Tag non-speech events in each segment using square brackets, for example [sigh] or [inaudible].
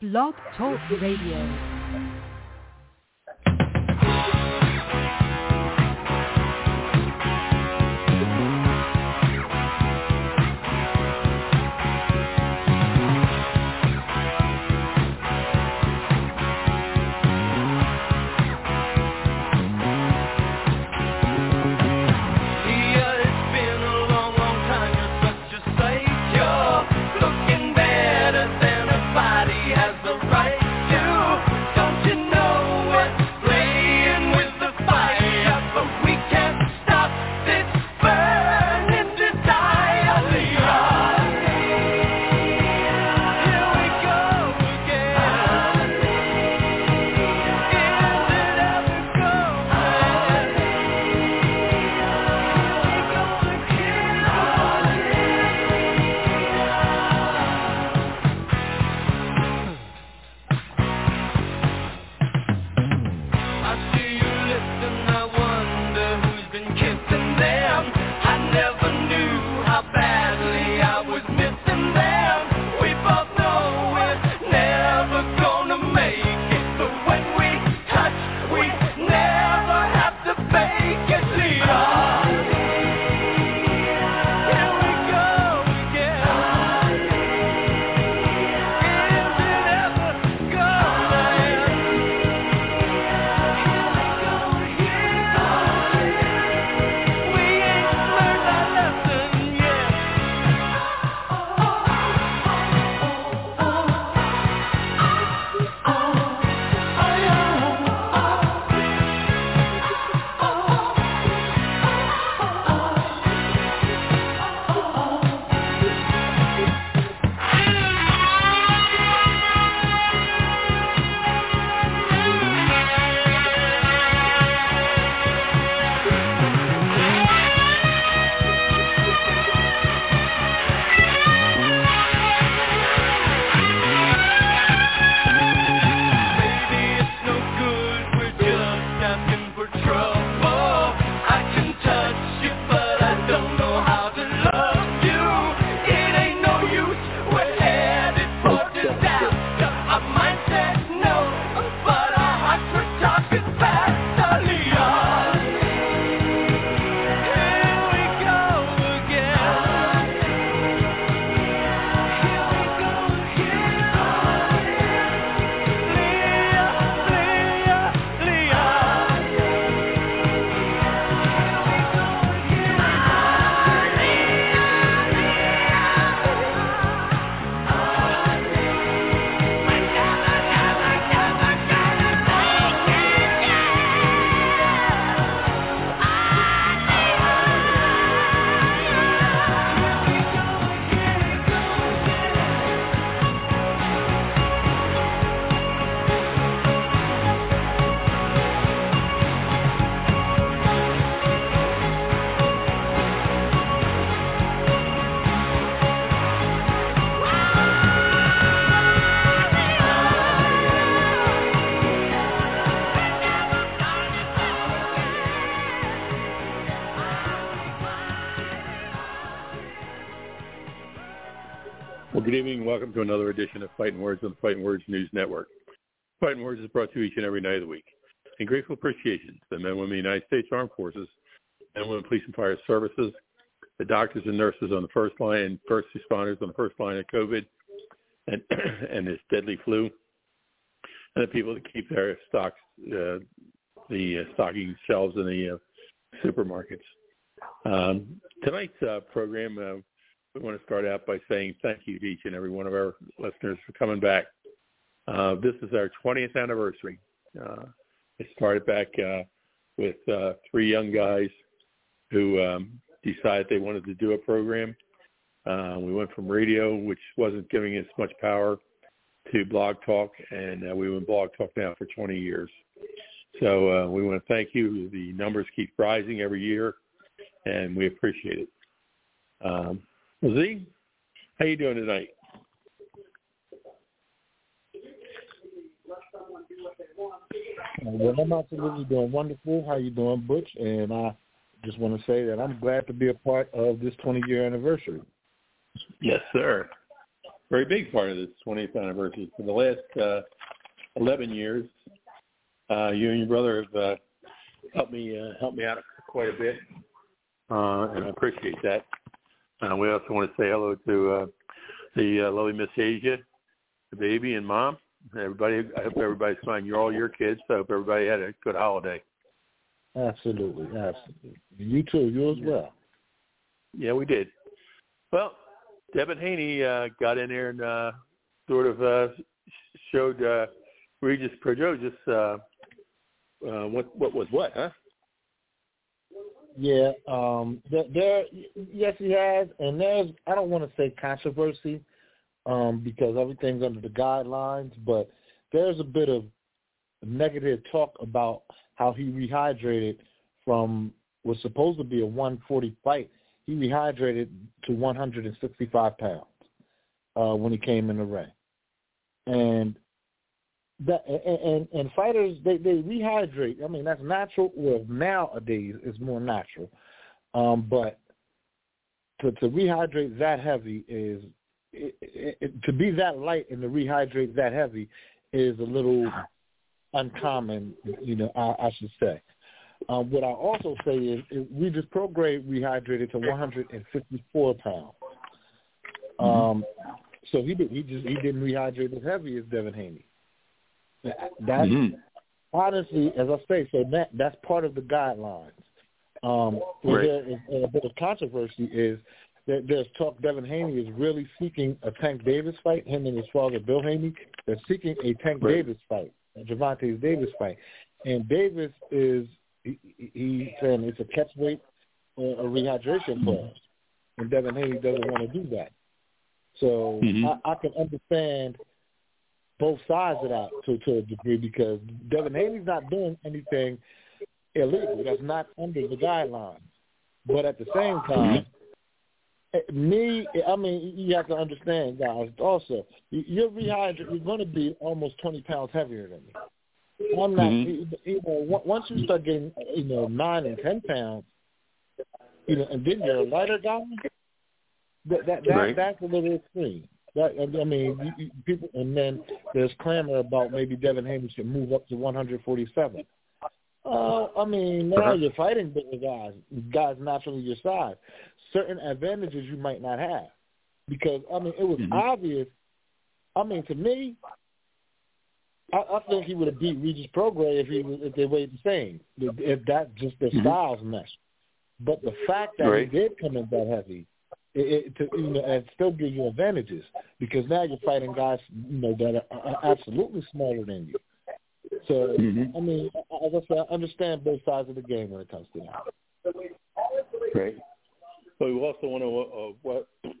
Blog Talk Radio. Words on the Fighting Words News Network. Fighting Words is brought to you each and every night of the week. In grateful appreciation to the men and women of the United States Armed Forces, and women police and fire services, the doctors and nurses on the first line, and first responders on the first line of COVID and, [clears throat] and this deadly flu, and the people that keep their stocks, uh, the uh, stocking shelves in the uh, supermarkets. Um, tonight's uh, program, we want to start out by saying thank you to each and every one of our listeners for coming back. Uh, this is our 20th anniversary. Uh, it started back uh, with uh, three young guys who um, decided they wanted to do a program. Uh, we went from radio, which wasn't giving us much power, to Blog Talk, and uh, we went Blog Talk now for 20 years. So uh, we want to thank you. The numbers keep rising every year, and we appreciate it. Um, Z, how you doing tonight? Well, I'm absolutely doing wonderful. How you doing, Butch? And I just want to say that I'm glad to be a part of this 20 year anniversary. Yes, sir. very big part of this 20th anniversary. For the last uh, 11 years, uh, you and your brother have uh, helped me uh, helped me out quite a bit, uh, and I appreciate that. Uh, we also want to say hello to uh, the uh, lovely Miss Asia, the baby and mom. Everybody, I hope everybody's fine. You're all your kids. So I hope everybody had a good holiday. Absolutely, absolutely. You too. You as well. Yeah, we did. Well, Devin Haney uh, got in there and uh, sort of uh, showed uh, Regis Prograis uh, uh, what what was what, huh? Yeah, um, there, there, yes, he has, and there's I don't want to say controversy, um, because everything's under the guidelines, but there's a bit of negative talk about how he rehydrated from was supposed to be a 140 fight. He rehydrated to 165 pounds uh, when he came in the ring, and that and, and fighters they they rehydrate. I mean that's natural. Well, nowadays it's more natural, um, but to to rehydrate that heavy is it, it, to be that light and to rehydrate that heavy is a little uncommon. You know, I, I should say. Um, what I also say is, is we just Prograis rehydrated to 154 pounds. Mm-hmm. Um, so he did, he just he didn't rehydrate as heavy as Devin Haney. That mm-hmm. honestly, as I say, so that that's part of the guidelines. Um, right. there is a bit of controversy is that there's talk Devin Haney is really seeking a Tank Davis fight. Him and his father Bill Haney, they're seeking a Tank right. Davis fight, a Gervonta Davis fight, and Davis is he, he's saying it's a catch weight or a rehydration clause, and Devin Haney doesn't want to do that. So mm-hmm. I, I can understand both sides of that to to a degree because Devin Haney's not doing anything illegal. That's not under the guidelines. But at the same time, mm-hmm. me, I mean, you have to understand, guys. Also, you're rehydrated. You're going to be almost twenty pounds heavier than me. I'm not. Mm-hmm. You know, once you start getting, you know, nine and ten pounds, you know, and then you're a lighter guy. That that, that right. that's a little extreme. That I mean, you, people, and then there's clamor about maybe Devin Haney should move up to 147. Uh, I mean, now you're fighting bigger guys, guys naturally your size. Certain advantages you might not have, because I mean, it was mm-hmm. obvious. I mean, to me, I, I think he would have beat Regis Prograis if he was if they weighed the same. If that just their mm-hmm. styles mesh. But the fact that right. he did come in that heavy it, it, to, you know, and still gives you advantages because now you're fighting guys, you know, that are, are absolutely smaller than you. So, mm-hmm. I mean, as I said, I understand both sides of the game when it comes to that. Great. So we also want to, uh, what, [clears throat]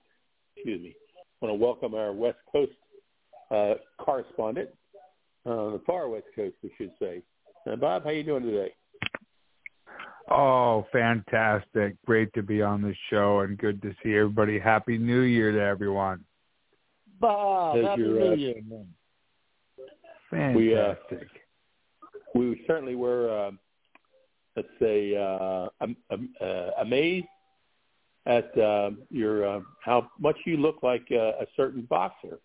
excuse me, want to welcome our West Coast uh, correspondent, uh, the far West Coast, we should say. Uh, Bob, how you doing today? Oh, fantastic. Great to be on the show and good to see everybody. Happy New Year to everyone. Bob, Happy New uh, Year, man. Fantastic. We, uh, we certainly were, uh, let's say, uh, um, um, uh, amazed at uh, your uh, how much you look like uh, a certain boxer.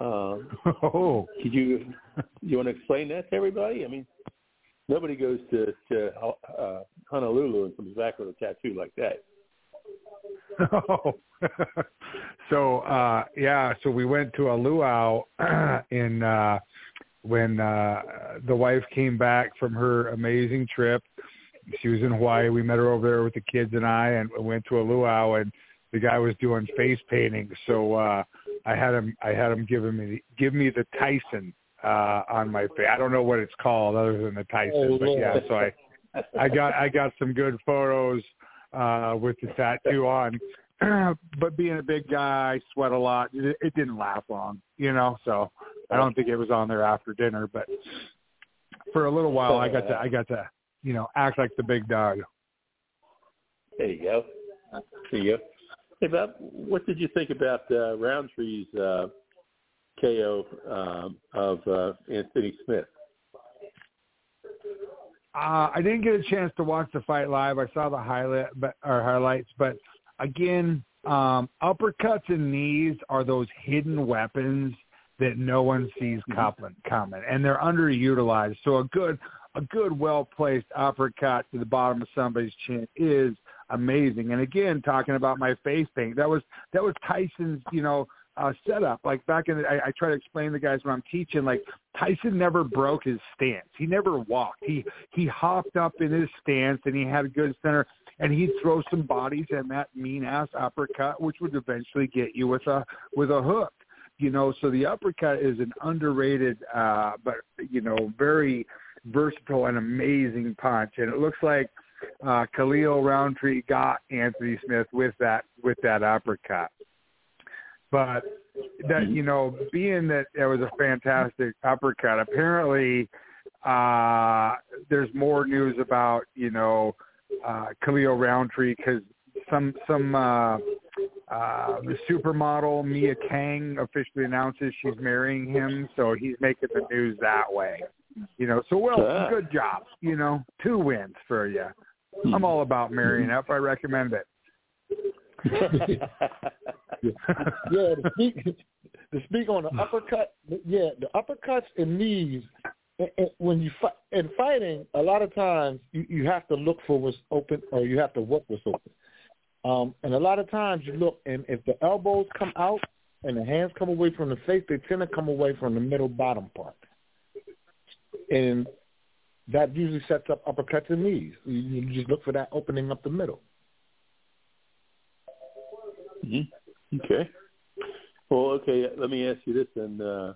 Uh, [laughs] oh, could you you want to explain that to everybody? I mean, nobody goes to to uh, Honolulu and comes back with a tattoo like that. [laughs] So uh yeah, so we went to a luau [clears throat] in uh when uh the wife came back from her amazing trip. She was in Hawaii. We met her over there with the kids and I, and we went to a luau, and the guy was doing face painting. So uh I had him I had him giving me the, give me the Tyson uh on my face. I don't know what it's called other than the Tyson, oh, but yeah, so I I got I got some good photos uh with the tattoo on. [clears throat] but being a big guy, I sweat a lot. It, it didn't last long, you know. So I don't think it was on there after dinner, but for a little while, I got to I got to you know act like the big dog. There you go. There you go. Hey Bob, what did you think about uh, Rountree's uh, KO um, of uh, Anthony Smith? Uh, I didn't get a chance to watch the fight live. I saw the highlight, but or highlights, but again, Um, uppercuts and knees are those hidden weapons that no one sees coming, coming, and they're underutilized. So a good, a good, well placed uppercut to the bottom of somebody's chin is amazing. And again, talking about my face paint, that was that was Tyson's, you know, uh, setup. Like back in, the, I, I try to explain to the guys when I'm teaching. Like Tyson never broke his stance. He never walked. He he hopped up in his stance and he had a good center. And he'd throw some bodies and that mean ass uppercut, which would eventually get you with a with a hook. You know, so the uppercut is an underrated, uh, but you know, very versatile and amazing punch. And it looks like uh, Khalil Rountree got Anthony Smith with that with that uppercut. But that you know, being that it was a fantastic uppercut, apparently uh, there's more news about you know uh, Khalil Rountree because some some uh, uh, the supermodel Mia Kang officially announces she's marrying him, so he's making the news that way. You know, so well, good job. You know, two wins for you. I'm all about marrying up. I recommend it. [laughs] yeah, to speak, to speak on the uppercut, yeah, the uppercuts and knees. And, and when you fight in fighting, a lot of times you, you have to look for what's open, or you have to work what's open. Um, and a lot of times you look, and if the elbows come out and the hands come away from the face, they tend to come away from the middle bottom part. And that usually sets up uppercuts and knees. You, you just look for that opening up the middle. Mm-hmm. Okay. Well, okay. Let me ask you this, and uh,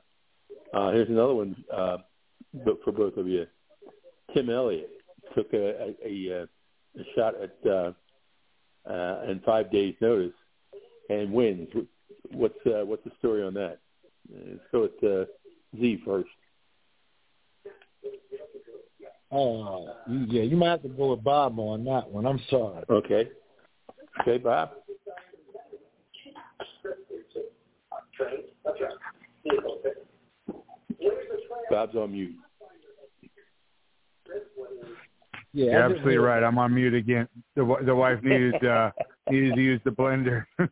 uh, here's another one uh, for both of you. Tim Elliott took a, a, a, a shot at uh, uh, and five days notice and wins. What's uh, what's the story on that? Let's go with uh, Z first. Oh, yeah, you might have to go with Bob on that one. I'm sorry. Okay. Okay, Bob. Bob's on mute. Yeah, You're absolutely right. I'm on mute again. The the wife needed uh [laughs] needed to use the blender. [laughs]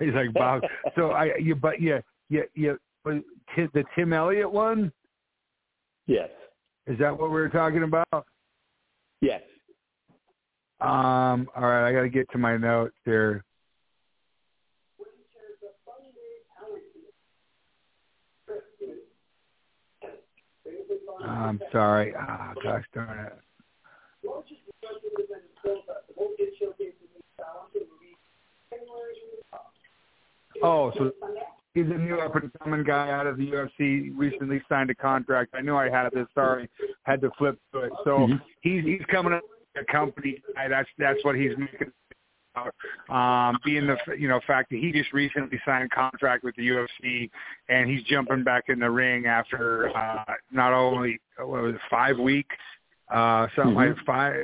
He's like Bob. So I you but yeah yeah yeah but the Tim Elliott one. Yes. Is that what we were talking about? Yes. Um. All right. I got to get to my notes here. I'm sorry. Ah, oh, gosh darn it. Oh, so he's a new up and coming guy out of the UFC. Recently signed a contract. I knew I had this. Sorry, had to flip to it. So mm-hmm. he's he's coming up a company. That's that's what he's making. Um, being the you know fact that he just recently signed a contract with the UFC and he's jumping back in the ring after uh, not only what was it, five weeks uh, something mm-hmm. like five.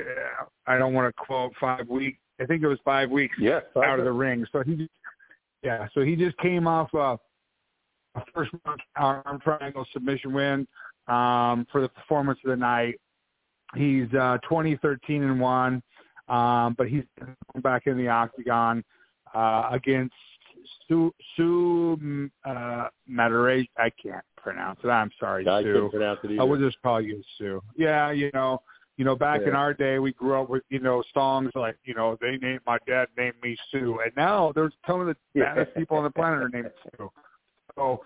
I don't want to quote five weeks. I think it was five weeks yeah, out of the ring. So he, yeah, so he just came off uh, a first arm triangle submission win um, for the performance of the night. He's uh, 20, 13 and one, um, but he's back in the octagon uh, against Sue Sue uh, Madurai. I can't pronounce it. I'm sorry, I Sue. pronounce it either. I would just call you Sue. Yeah, you know, you know, back yeah. in our day, we grew up with you know songs like you know they named my dad named me Sue, and now there's some of the baddest people on the planet are named Sue. So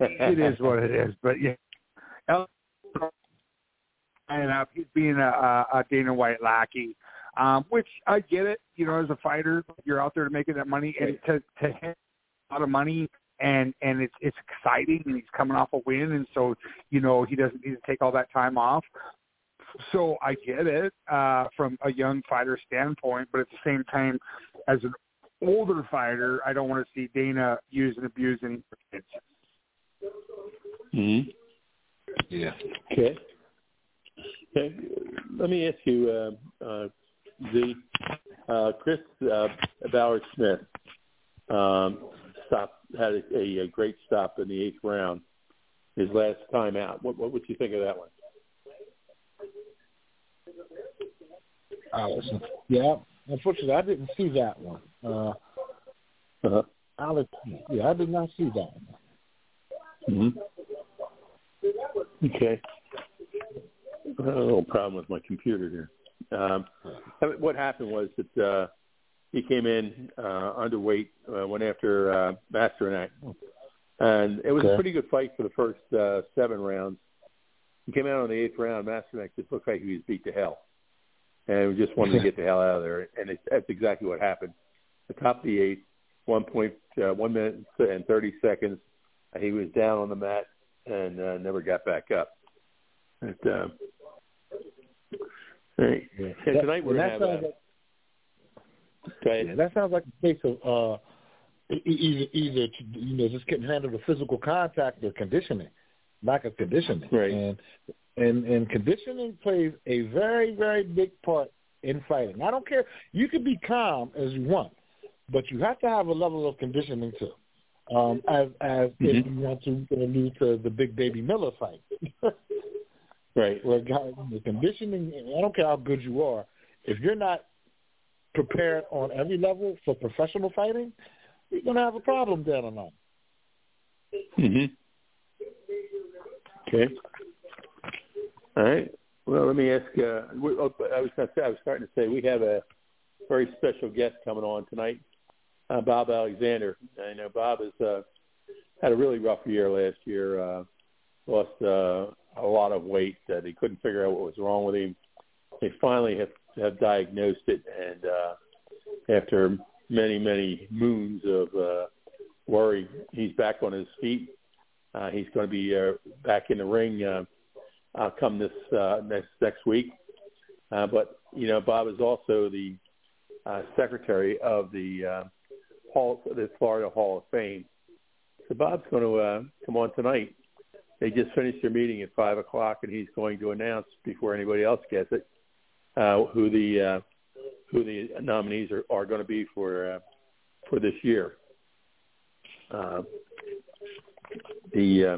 it is what it is. But yeah, and up he's being a, a Dana White lackey. Um, which I get it, you know, as a fighter, you're out there to make that money and to to hit a lot of money and and it's it's exciting and he's coming off a win and so you know he doesn't need to take all that time off. So i get it uh from a young fighter standpoint but at the same time as an older fighter i don't want to see dana use and abuse any kids. Mhm yeah. Okay. Okay let me ask you uh uh the uh chris uh bauer smith um stop had a, a, great stop in the eighth round, his last time out. What, what would you think of that one? Uh, yeah, unfortunately, I didn't see that one. Uh, Uh-huh. Alex, yeah, I did not see that. hmm Okay. I had a little problem with my computer here. Um, what happened was that uh, he came in uh, underweight, uh, went after uh, Masternak, and it was Okay. a pretty good fight for the first uh, seven rounds. He came out on the eighth round. Masternak just looked like he was beat to hell, and we just wanted to [laughs] get the hell out of there. And it, that's exactly what happened. The top of the eighth, one point uh, one minute and thirty seconds. He was down on the mat and uh, never got back up. And, uh, hey, Yeah. and That- tonight we're gonna that have. sounds A, like- go ahead. Yeah, that sounds like a case of uh, either either you know just getting handled with physical contact or conditioning, lack of conditioning, Right. and and and conditioning plays a very very big part in fighting. I don't care. You can be calm as you want, but you have to have a level of conditioning too. Um, as as if Mhm. you want to allude to the big baby Miller fight, [laughs] Right. guys the conditioning. I don't care how good you are, if you're not prepared on every level for professional fighting, you're gonna have a problem down the line. Mm-hmm. Okay. All right. Well, let me ask. Uh, we, oh, I was going to say. I was starting to say we have a very special guest coming on tonight, uh, Bob Alexander. I know Bob has uh, had a really rough year last year. Uh, lost uh, a lot of weight. That he couldn't figure out what was wrong with him. They finally have have diagnosed it, and uh, after many many moons of uh, worry, he's back on his feet. Uh, he's going to be uh, back in the ring uh, uh, come this uh, next next week. Uh, but you know, Bob is also the uh, secretary of the uh, Hall, the Florida Hall of Fame. So Bob's going to uh, come on tonight. They just finished their meeting at five o'clock, and he's going to announce before anybody else gets it uh, who the uh, who the nominees are, are going to be for uh, for this year. Uh, the uh,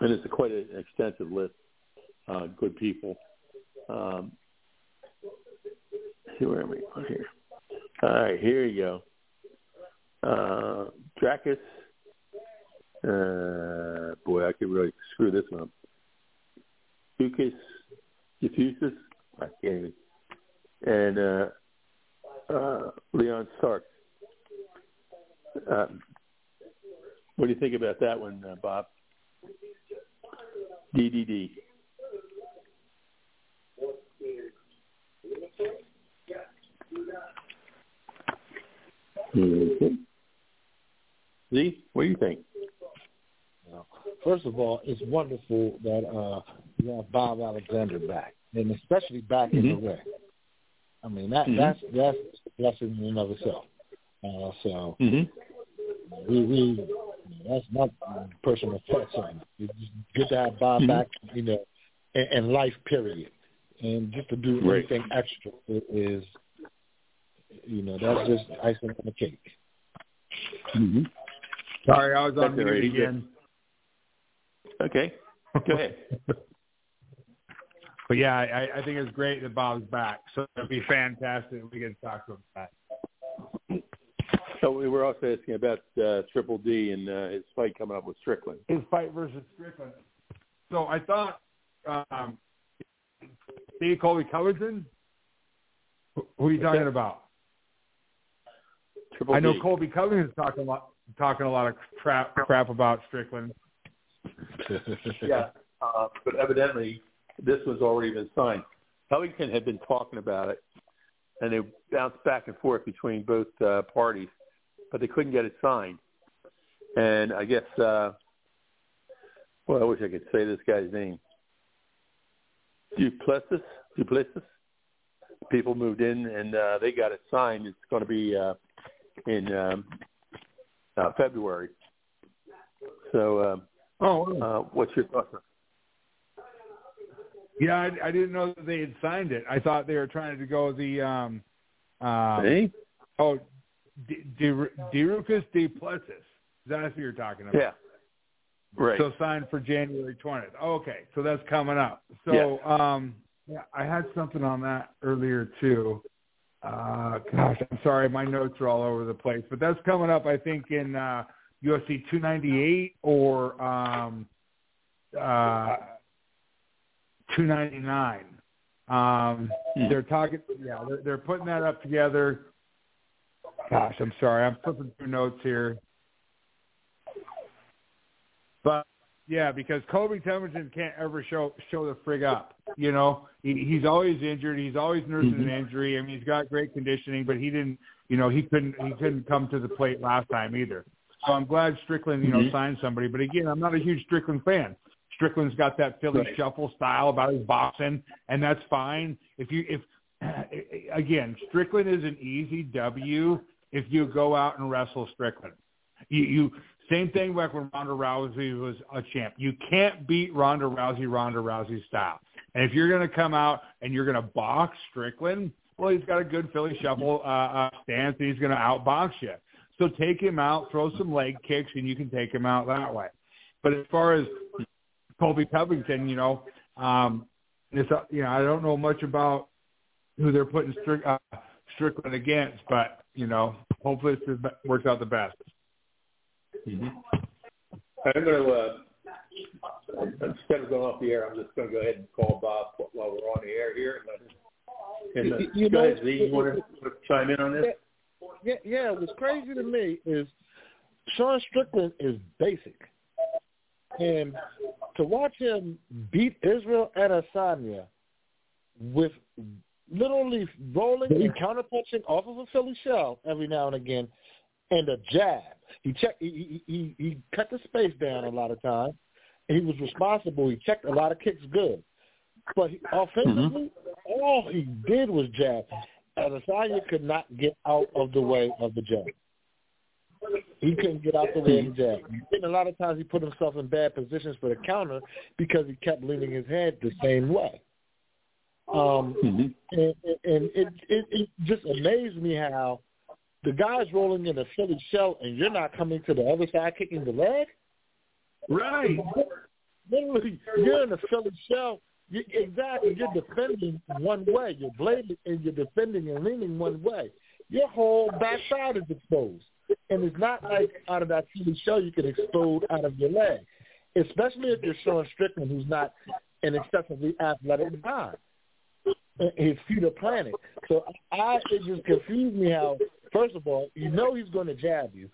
and it's a quite an extensive list. Uh, good people. Um, see where am I? Here. All right, here you go. Uh, Dracus. Uh, boy, I could really screw this one up. Ducas Diffusus. I can't even. And uh, uh, Leon Stark. Uh, what do you think about that one, uh, Bob? DDD. Mm-hmm. Z, what do you think? Now, First of all, it's wonderful that uh, you have Bob Alexander back, and especially back in Mhm. the ring. I mean, that Mhm. that's that's a blessing in and of itself. Uh, so Mm-hmm. we we that's my personal thoughts on it. It's good to have Bob Mhm. back, you know, in, in life period, and just to do Right. anything extra is, you know, that's just icing on the cake. Mm-hmm. Sorry, I was on mute right. He again. Okay. Go ahead. [laughs] But yeah, I, I think it's great that Bob's back. So it'd be fantastic if we get to talk to him back. So we were also asking about uh, Triple D and uh, his fight coming up with Strickland. His fight versus Strickland. So I thought, um, Steve Colby Covington. Who who are you talking about? Triple I know D. Colby Covington's talking a lot, talking a lot of crap, crap about Strickland. [laughs] Yeah, uh, but evidently this was already been signed. Covington had been talking about it, and they bounced back and forth between both uh, parties, but they couldn't get it signed. And I guess, uh, well, I wish I could say this guy's name. Duplessis, Duplessis. People moved in and uh, they got it signed. It's going to be uh, in um, uh, February. So, um, Oh, uh, what's your thoughts? on yeah, I, I didn't know that they had signed it. I thought they were trying to go the um, um, Hey? oh, D- D- Derucus Duplessis. That's what you're talking about. Yeah. Right. So signed for January 20th. Okay, so that's coming up. So um, yeah, I had something on that earlier too. uh, gosh, I'm sorry, my notes are all over the place, but that's coming up, I think, in uh, UFC 298 or um, uh, 299. Um, Hmm. They're talking, yeah, they're, they're putting that up together. Gosh, I'm sorry, I'm flipping through notes here, but yeah, because Kobe Templeton can't ever show show the frig up. You know, he, he's always injured. He's always nursing an injury. I mean, he's got great conditioning, but he didn't. You know, he couldn't he couldn't come to the plate last time either. So I'm glad Strickland, you know, Mhm. signed somebody. But again, I'm not a huge Strickland fan. Strickland's got that Philly Right. shuffle style about his boxing, and that's fine. If you if [clears throat] again, Strickland is an easy W if you go out and wrestle Strickland. You, you same thing like when Ronda Rousey was a champ. You can't beat Ronda Rousey Ronda Rousey style. And if you're going to come out and you're going to box Strickland, well, he's got a good Philly shuffle uh, uh, stance, and he's going to outbox you. So take him out, throw some leg kicks, and you can take him out that way. But as far as Colby Covington, you know, um, it's uh, you know I don't know much about who they're putting Strick, uh, Strickland against, but you know, hopefully it works out the best. Mm-hmm. I'm going to, uh, instead of going off the air, I'm just going to go ahead and call Bob while we're on the air here. And, let him, and uh, You go know, ahead, Z. You want to chime in on this? Yeah, yeah. What's crazy to me is Sean Strickland is basic, and to watch him beat Israel Adesanya with literally rolling and counterpunching off of a Philly shell every now and again, and a jab. He checked. He he he, he cut the space down a lot of times. He was responsible. He checked a lot of kicks good, but he, mm-hmm. offensively, all he did was jab. Adesanya could not get out of the way of the jab. He couldn't get out the way of the jab. And a lot of times he put himself in bad positions for the counter because he kept leaning his head the same way. Um, Mm-hmm. and, and it, it it just amazed me how the guy's rolling in a Philly shell and you're not coming to the other side kicking the leg. Right. Literally, you're in a Philly shell. You, exactly, you're defending one way. You're blading and you're defending and leaning one way. Your whole backside is exposed, and it's not like out of that TV show you can explode out of your leg, especially if you're Sean Strickland, who's not an excessively athletic guy. His feet are planted. So I it just confused me how first of all, you know he's going to jab you.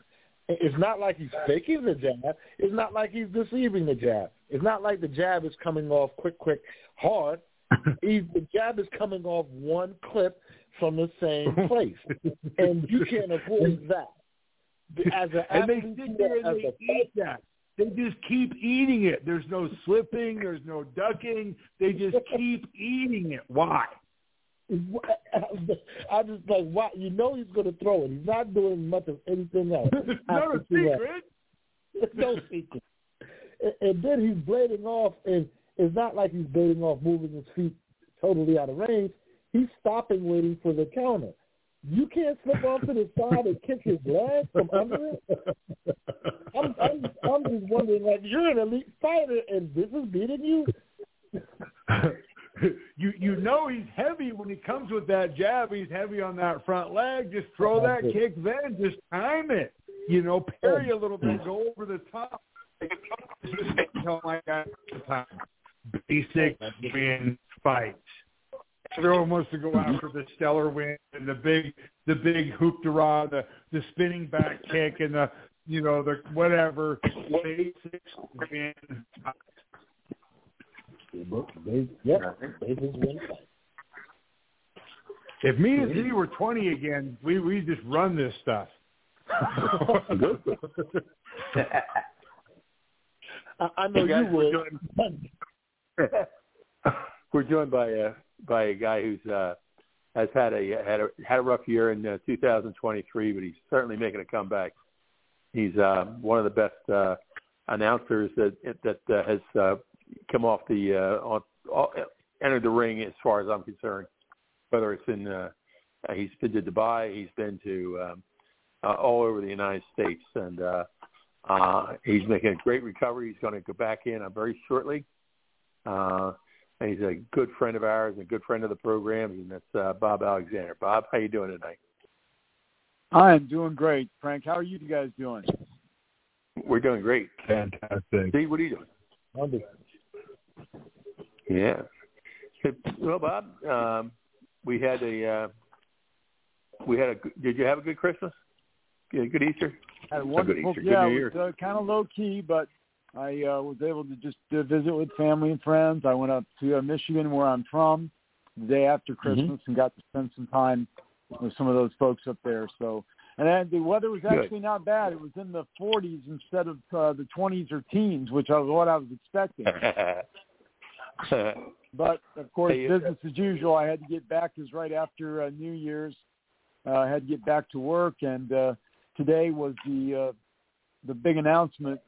It's not like he's faking the jab. It's not like he's deceiving the jab. It's not like the jab is coming off quick, quick, hard. [laughs] The jab is coming off one clip from the same [laughs] place, and you can't avoid that. As an and they sit there and they eat that. They just keep eating it. There's no slipping. There's no ducking. They just [laughs] keep eating it. Why? I just like why you know he's going to throw it. He's not doing much of anything else. It's not a After two rounds. secret. It's no secret. And, then he's blading off, and it's not like he's blading off, moving his feet totally out of range. He's stopping, waiting for the counter. You can't slip off to the side and kick his leg from under it. I'm, I'm, I'm just wondering, like you're an elite fighter, and this is beating you. [laughs] you you know he's heavy when he comes with that jab. He's heavy on that front leg. Just throw that kick then. Just time it. You know, parry a little bit, go over the top. Tell my guy all the time. Basic win fights. Everyone wants to go after the stellar win and the big the big hoop de ra, the the spinning back kick and the you know, the whatever basics win Yep, basic win fight. If me and Z were twenty again, we we just run this stuff. [laughs] I, I know Hey, you we're would. [laughs] We're joined by a by a guy who's uh, has had a had a had a rough year in uh, 2023, but he's certainly making a comeback. He's uh, one of the best uh, announcers that that uh, has uh, come off the uh, on, uh, entered the ring as far as I'm concerned. Whether it's in uh, he's been to Dubai, he's been to um, uh, all over the United States, and uh, uh, he's making a great recovery. He's going to go back in uh, very shortly. Uh, and he's a good friend of ours and a good friend of the program, and that's uh, Bob Alexander. Bob, how you doing tonight? I'm doing great, Frank. How are you guys doing? We're doing great. Fantastic. Steve, what are you doing? Wonderful. Yeah. Well, Bob, um, we had a uh, we had a. Did you have a good Christmas? Good, good Easter. Had a wonderful. Good yeah, it was uh, kind of low key, but I uh, was able to just uh, visit with family and friends. I went up to uh, Michigan, where I'm from, the day after Christmas, and got to spend some time with some of those folks up there. So, and then the weather was Good. actually not bad. It was in the 40s instead of uh, the 20s or teens, which was what I was expecting. [laughs] But of course, Hey, business as usual. I had to get back because right after uh, New Year's, uh, I had to get back to work, and uh, today was the uh, the big announcement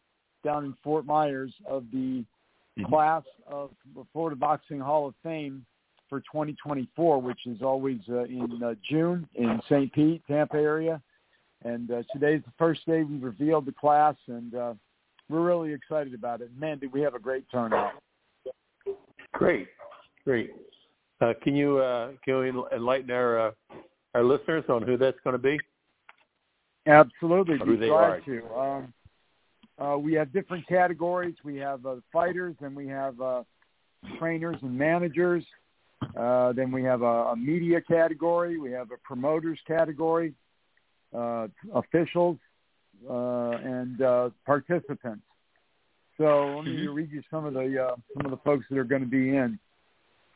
down in Fort Myers of the Mhm. class of the Florida Boxing Hall of Fame for 2024, which is always uh, in uh, June in St. Pete, Tampa area. And uh, today's the first day we revealed the class, and uh, we're really excited about it. Man, did we have a great turnout! great, great. Uh, can you uh, can you enlighten our uh, our listeners on who that's going to be? Absolutely, Who we they try are. to. Um, uh, we have different categories. We have uh, fighters, and we have uh, trainers and managers. Uh, then we have a, a media category. We have a promoters category, uh, officials, uh, and uh, participants. So let me Mhm. read you some of the uh, some of the folks that are going to be in.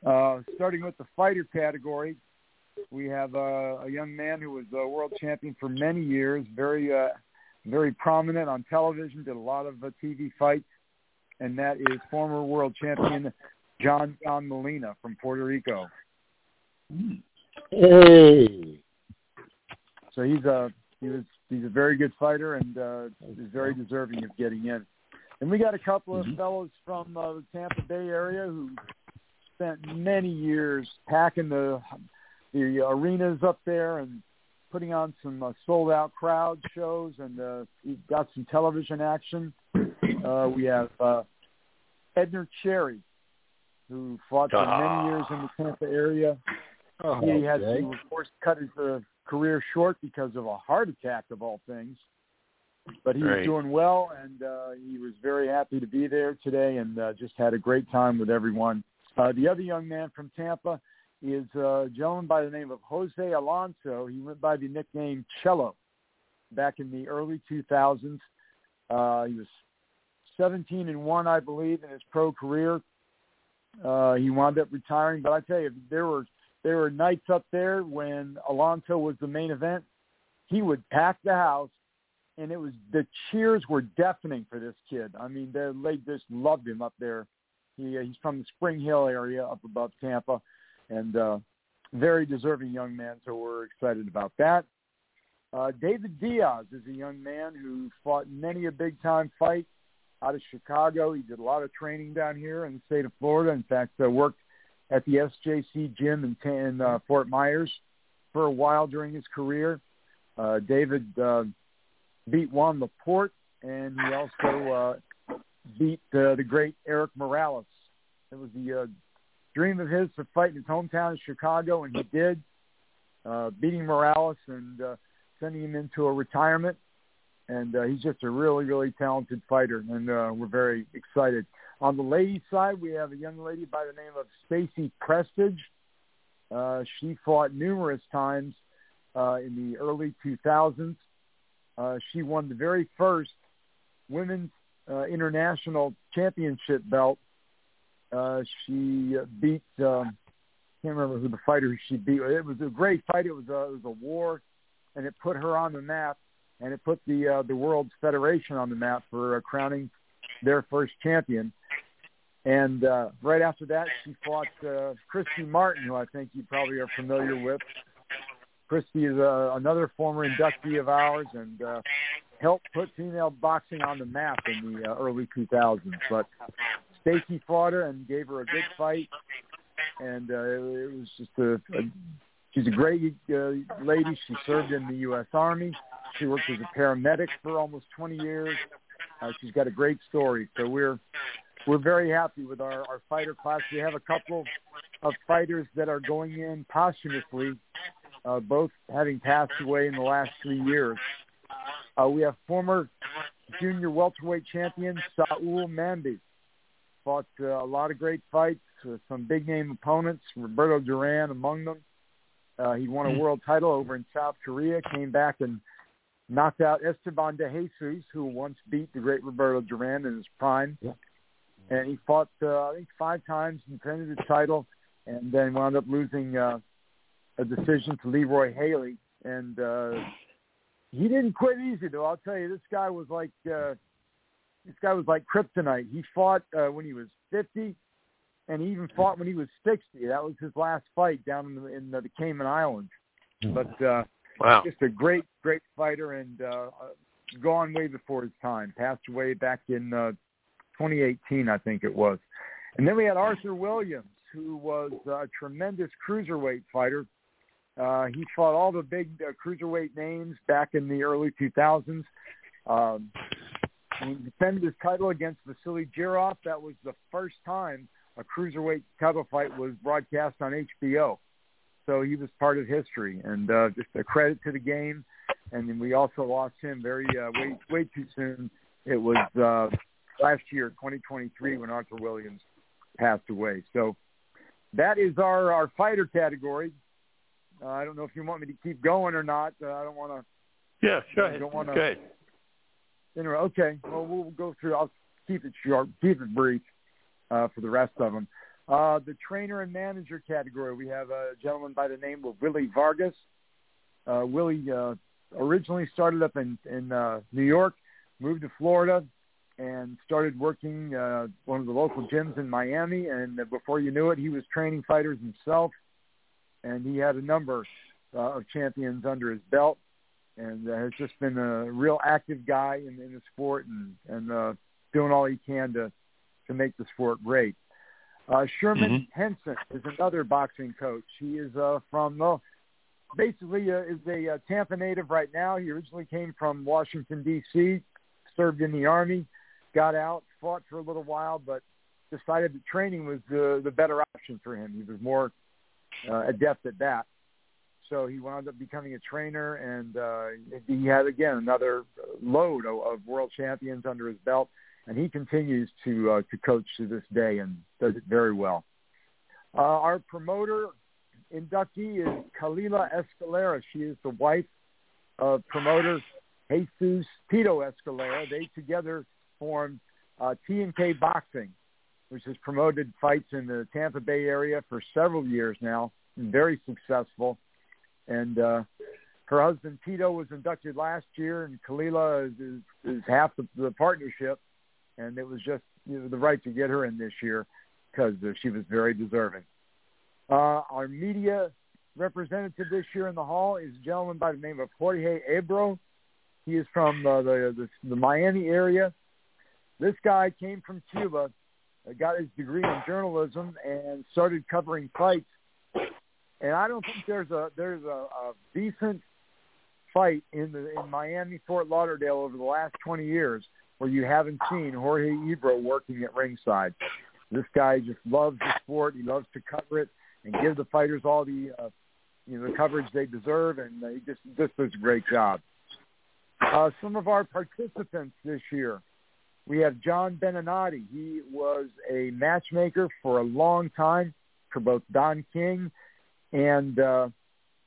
Uh, starting with the fighter category, we have uh, a young man who was a world champion for many years, very uh, very prominent on television, did a lot of uh, TV fights, and that is former world champion John John Molina from Puerto Rico. Hey. So he's a he was he's a very good fighter and uh, is very deserving of getting in. And we got a couple of Mhm. fellows from uh, the Tampa Bay area who spent many years packing the the arenas up there and putting on some uh, sold out crowd shows and uh, we've got some television action. [clears throat] Uh, we have uh, Edner Cherry, who fought for Ah. many years in the Tampa area. Oh, He had okay. to, of course, cut his uh, career short because of a heart attack, of all things. But he Right. was doing well, and uh, he was very happy to be there today, and uh, just had a great time with everyone. Uh, the other young man from Tampa is uh, a gentleman by the name of Jose Alonso. He went by the nickname Cello back in the early 2000s. Uh, he was 17 and one, I believe, in his pro career. Uh, he wound up retiring, but I tell you, there were there were nights up there when Alonso was the main event. He would pack the house, and it was the cheers were deafening for this kid. I mean, they they just loved him up there. He uh, he's from the Spring Hill area up above Tampa, and uh, very deserving young man. So we're excited about that. Uh, David Diaz is a young man who fought many a big time fight out of Chicago. He did a lot of training down here in the state of Florida. In fact, uh, worked at the SJC gym in, in uh, Fort Myers for a while during his career. Uh, David uh, beat Juan Laporte, and he also uh, beat uh, the great Erik Morales. It was the uh, dream of his to fight in his hometown of Chicago, and he did, uh, beating Morales and uh, sending him into a retirement. And uh, he's just a really, really talented fighter, and uh, we're very excited. On the ladies' side, we have a young lady by the name of Stacy Prestige. Uh, she fought numerous times uh, in the early 2000s. Uh, she won the very first women's uh, international championship belt. Uh, she beat um, can't remember who the fighter she beat. It was a great fight. It was a it was a war, and it put her on the map, and it put the uh, the World's Federation on the map for uh, crowning their first champion. And uh, right after that, she fought uh, Christy Martin, who I think you probably are familiar with. Christy is uh, another former inductee of ours and uh, helped put female boxing on the map in the uh, early 2000s. But Stacy fought her and gave her a good fight, and uh, it was just a, a she's a great uh, lady. She served in the U.S. Army. She worked as a paramedic for almost 20 years. Uh, she's got a great story, so we're we're very happy with our, our fighter class. We have a couple of fighters that are going in posthumously, uh, both having passed away in the last three years. Uh, we have former junior welterweight champion Saoul Mamby. Fought uh, a lot of great fights with some big name opponents, Roberto Duran among them. Uh, he won a world title over in South Korea, came back and knocked out Esteban de Jesus, who once beat the great Roberto Duran in his prime. Yeah. And he fought, uh, I think, five times, defended the title, and then wound up losing uh, a decision to Leroy Haley. And uh, he didn't quit easy, though. I'll tell you, this guy was like uh, this guy was like kryptonite. He fought uh, when he was 50, and he even fought when he was 60. That was his last fight down in the, in the Cayman Islands. But uh, Wow. just a great, great fighter, and uh, gone way before his time. Passed away back in uh, 2018, I think it was. And then we had Arthur Williams, who was a tremendous cruiserweight fighter. Uh, he fought all the big uh, cruiserweight names back in the early 2000s. Um, [laughs] he defended his title against Vassiliy Jirov. That was the first time a cruiserweight title fight was broadcast on HBO. So he was part of history, and uh, just a credit to the game. And then we also lost him very uh, way way too soon. It was uh, last year, 2023, when Arthur Williams passed away. So that is our our fighter category. Uh, I don't know if you want me to keep going or not. Uh, I don't want to. Yeah, ahead. Don't Go ahead. Anyway, okay. Well, we'll go through. I'll keep it short, keep it brief uh, for the rest of them. Uh, the trainer and manager category, we have a gentleman by the name of Willie Vargas. Uh, Willie uh, originally started up in, in uh, New York, moved to Florida, and started working uh, one of the local gyms in Miami. And before you knew it, he was training fighters himself, and he had a number uh, of champions under his belt, and uh, has just been a real active guy in, in the sport and, and uh, doing all he can to to make the sport great. Uh, Sherman Henson is another boxing coach. He is uh, from well, basically uh, is a uh, Tampa native right now. He originally came from Washington D.C., served in the army, got out, fought for a little while, but decided that training was the the better option for him. He was more uh, adept at that. So he wound up becoming a trainer, and uh, he had again another load of, of world champions under his belt, and he continues to uh, to coach to this day and does it very well. Uh, our promoter inductee is Kalila Escalera. She is the wife of promoter Jesus Tito Escalera. They together formed uh, T&K Boxing, which has promoted fights in the Tampa Bay area for several years now, and very successful. And uh, her husband Tito was inducted last year, and Kalila is, is, is half the, the partnership, and it was just you know, the right to get her in this year because uh, she was very deserving. Uh, our media representative this year in the hall is a gentleman by the name of Jorge Ebro. He is from uh, the, the the Miami area. This guy came from Cuba, uh, got his degree in journalism, and started covering fights. And I don't think there's a there's a, a decent fight in the in Miami Fort Lauderdale over the last 20 years where you haven't seen Jorge Ebro working at ringside. This guy just loves the sport. He loves to cover it and give the fighters all the uh, you know the coverage they deserve, and he just just does a great job. Uh, some of our participants this year, we have John Beninati. He was a matchmaker for a long time for both Don King and uh,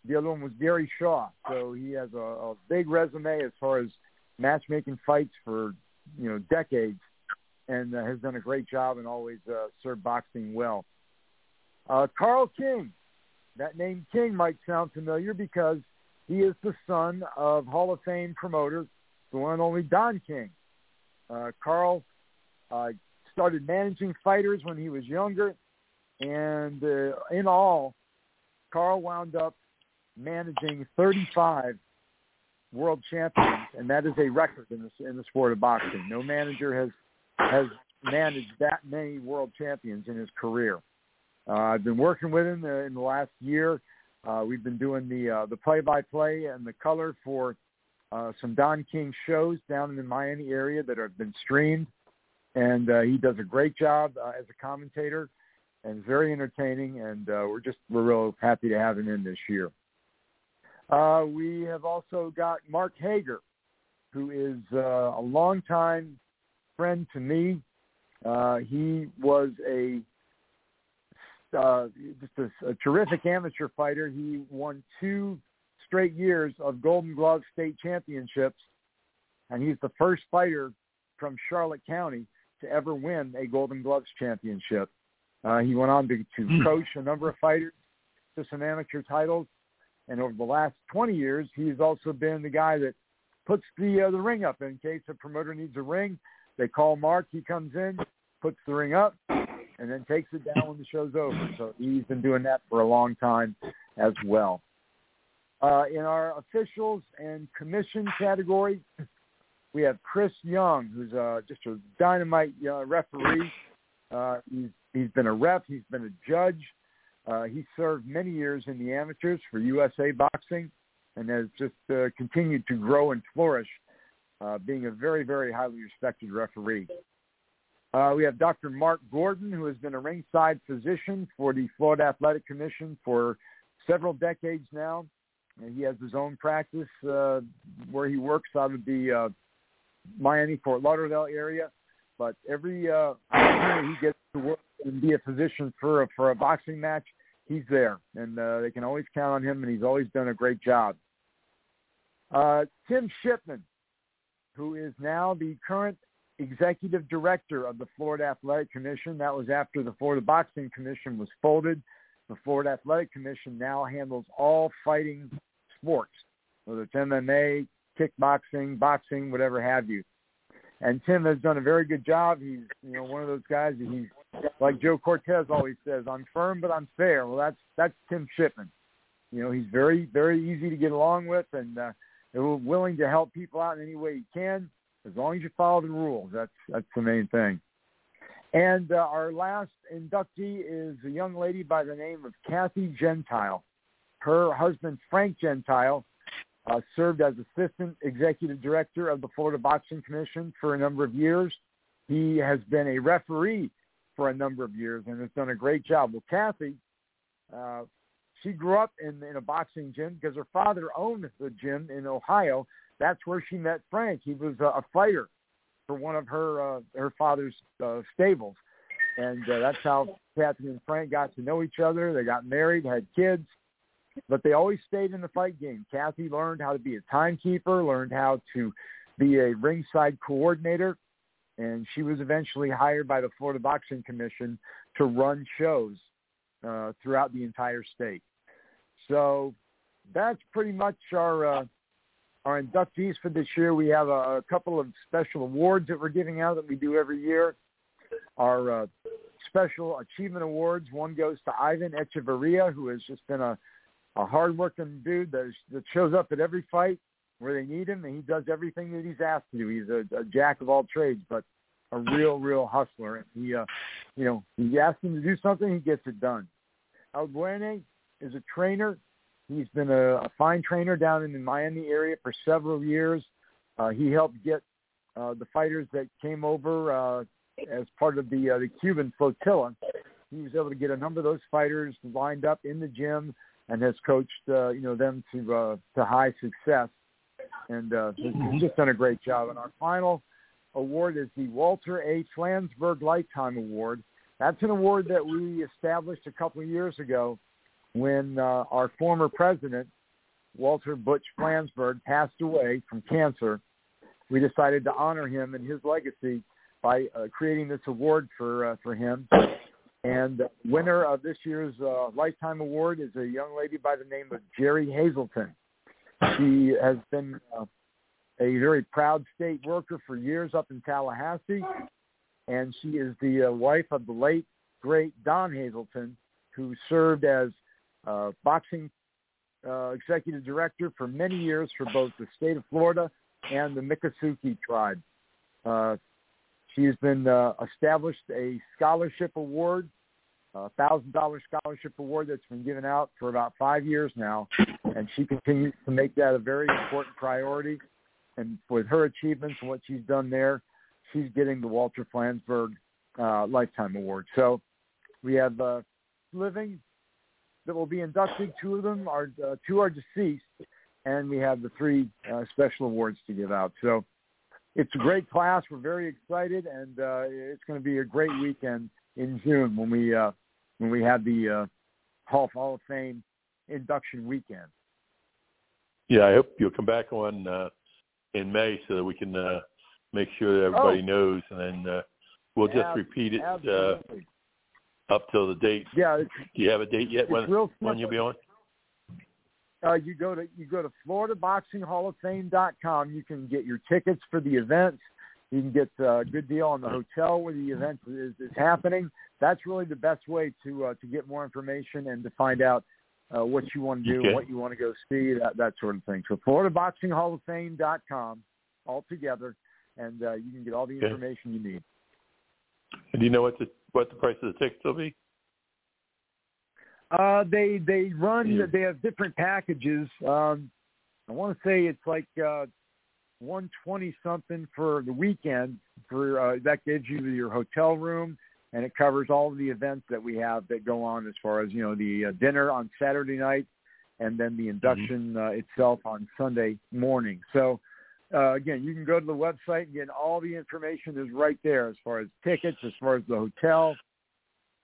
the other one was Gary Shaw. So he has a, a big resume as far as matchmaking fights for you know decades, and uh, has done a great job and always uh, served boxing well. Uh, Carl King, that name King might sound familiar because he is the son of Hall of Fame promoter, the one and only Don King. Uh, Carl uh, started managing fighters when he was younger, and uh, in all, Carl wound up managing 35 world champions, and that is a record in the in the sport of boxing. No manager has has managed that many world champions in his career. Uh, I've been working with him uh, in the last year. Uh, we've been doing the uh, the play-by-play and the color for uh, some Don King shows down in the Miami area that have been streamed. and uh, he does a great job uh, as a commentator and very entertaining. And uh, we're just we're real happy to have him in this year. Uh, we have also got Mark Hager, who is uh, a longtime friend to me. Uh, he was a uh, just a, a terrific amateur fighter. He won two straight years of Golden Glove state championships, and he's the first fighter from Charlotte County to ever win a Golden Gloves championship. Uh, he went on to, to coach a number of fighters to some amateur titles, and over the last 20 years, he's also been the guy that puts the uh, the ring up in case a promoter needs a ring. They call Mark, he comes in, puts the ring up, and then takes it down when the show's over. So he's been doing that for a long time as well. Uh, in our officials and commission category, we have Chris Young, who's uh, just a dynamite uh, referee. Uh, he's he's been a ref, he's been a judge. Uh, he served many years in the amateurs for USA Boxing, and has just uh, continued to grow and flourish, uh, being a very very highly respected referee. Uh, we have Dr. Mark Gordon, who has been a ringside physician for the Florida Athletic Commission for several decades now. And he has his own practice uh, where he works out of the uh, Miami Fort Lauderdale area. But every opportunity he gets to work and be a physician for a, for a boxing match, he's there, and uh, they can always count on him. And he's always done a great job. Uh, Tim Shipman, who is now the current executive director of the Florida Athletic Commission. That was after the Florida Boxing Commission was folded. The Florida Athletic Commission now handles all fighting sports, whether it's MMA, kickboxing, boxing, whatever have you. And Tim has done a very good job. He's you know one of those guys that he's like Joe Cortez always says, I'm firm but I'm fair. Well, that's that's Tim Shipman. You know, he's very very easy to get along with and uh, willing to help people out in any way he can as long as you follow the rules. That's that's the main thing. And uh, our last inductee is a young lady by the name of Kathy Gentile. Her husband Frank Gentile uh, served as assistant executive director of the Florida Boxing Commission for a number of years. He has been a referee for a number of years and has done a great job. Well, Kathy, uh, she grew up in, in a boxing gym because her father owned the gym in Ohio that's where she met Frank. He was a, a fighter for one of her uh, her father's uh, stables, and uh, that's how Kathy and Frank got to know each other. They got married, had kids, but they always stayed in the fight game. Kathy learned how to be a timekeeper, learned how to be a ringside coordinator, and she was eventually hired by the Florida Boxing Commission to run shows uh, throughout the entire state. So that's pretty much our uh, our inductees for this year. We have a, a couple of special awards that we're giving out that we do every year. Our uh, special achievement awards. One goes to Ivan Echeverria, who has just been a, a hardworking dude that, is, that shows up at every fight where they need him, and he does everything that he's asked to do. He's a, a jack of all trades, but a real, real hustler. He, uh, you know, you ask him to do something, he gets it done. Alguene is a trainer He's been a, a fine trainer down in the Miami area for several years. Uh, he helped get uh, the fighters that came over uh, as part of the uh, the Cuban flotilla. He was able to get a number of those fighters lined up in the gym and has coached uh, you know them to uh, to high success. And uh, [clears throat] he's just done a great job. And our final award is the Walter A. Flansburgh Lifetime Award. That's an award that we established a couple of years ago when uh, our former president, Walter Butch Flansburgh, passed away from cancer, we decided to honor him and his legacy by uh, creating this award for uh, for him. And winner of this year's uh, lifetime award is a young lady by the name of Jerry Hazelton. She has been uh, a very proud state worker for years up in Tallahassee, and she is the uh, wife of the late great Don Hazelton, who served as uh, boxing uh, executive director for many years for both the state of Florida and the Miccosukee tribe. Uh, she has been uh, established a scholarship award, a thousand dollar scholarship award that's been given out for about five years now, and she continues to make that a very important priority. And with her achievements and what she's done there, she's getting the Walter Flansburgh uh, Lifetime Award. So we have uh, living that will be inducted. Two of them are uh, two are deceased, and we have the three uh, special awards to give out. So it's a great class. We're very excited, and uh, it's going to be a great weekend in June when we uh, when we have the Hall of Fame induction weekend. Yeah, I hope you'll come back on uh, in May so that we can uh, make sure that everybody Oh. knows, and then uh, we'll just Ab- repeat it uh, up till the date. yeah, it's, Do you have a date yet when when you'll be on? uh, you go to you go to FloridaBoxingHallOfFame.com. You can get your tickets for the events. You can get uh, a good deal on the hotel where the event is, is happening. That's really the best way to uh, to get more information and to find out uh, what you want to do, Okay. what you want to go see, that that sort of thing. So FloridaBoxingHallOfFame.com all together, and uh, you can get all the Okay. information you need. And do you know what the what the price of the tickets will be? Uh, they they run. Yeah. They have different packages. Um, I want to say it's like uh, one twenty something for the weekend. For uh, that gives you your hotel room, and it covers all of the events that we have that go on as far as you know the uh, dinner on Saturday night, and then the induction uh, itself on Sunday morning. So. Uh, again, you can go to the website and get all the information is right there as far as tickets, as far as the hotel,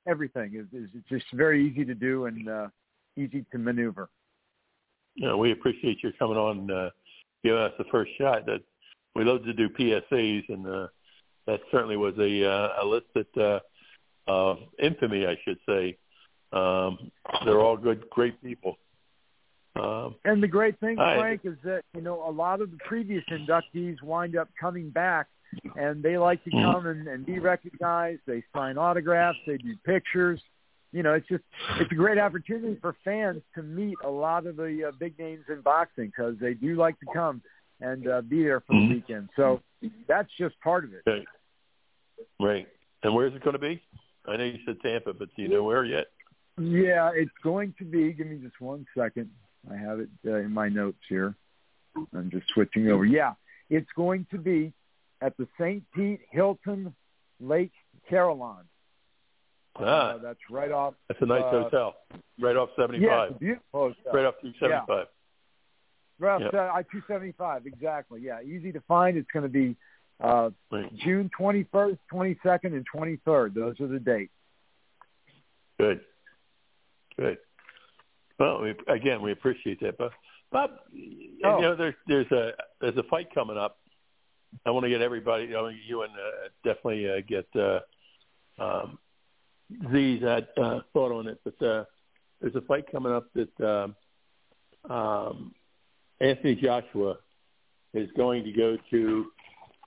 everything is, is it's just very easy to do and uh, easy to maneuver. Yeah, we appreciate you coming on, uh, giving us the first shot. That we love to do PSAs, and uh, that certainly was a uh, a list that uh, uh, infamy, I should say. Um, they're all good, great people. Um, And the great thing, right. Frank, is that you know a lot of the previous inductees wind up coming back, and they like to come and, and be recognized. They sign autographs, they do pictures. You know, it's just it's a great opportunity for fans to meet a lot of the uh, big names in boxing because they do like to come and uh, be there for Mhm. the weekend. So that's just part of it. okay. Right. And where's it going to be? I know you said Tampa, but do you know where yet? Yeah, it's going to be. Give me just one second. I have it uh, in my notes here. I'm just switching over. Yeah, it's going to be at the St. Pete Hilton Lake Caroline. Ah, Uh, that's right off. that's a nice uh, hotel, right off Yeah, 75, it's a beautiful hotel. right off 275. Right off Yep. uh, I-275. Exactly. Yeah, easy to find. It's going to be uh, June 21st, 22nd, and 23rd. Those are the dates. Good. Good. Well, we, again, we appreciate that, but Bob, you Oh. know, there's there's a there's a fight coming up. I want to get everybody, you, know, you and uh, definitely uh, get uh, um, Z's uh, uh, thought on it, but uh, there's a fight coming up that um, um, Anthony Joshua is going to go to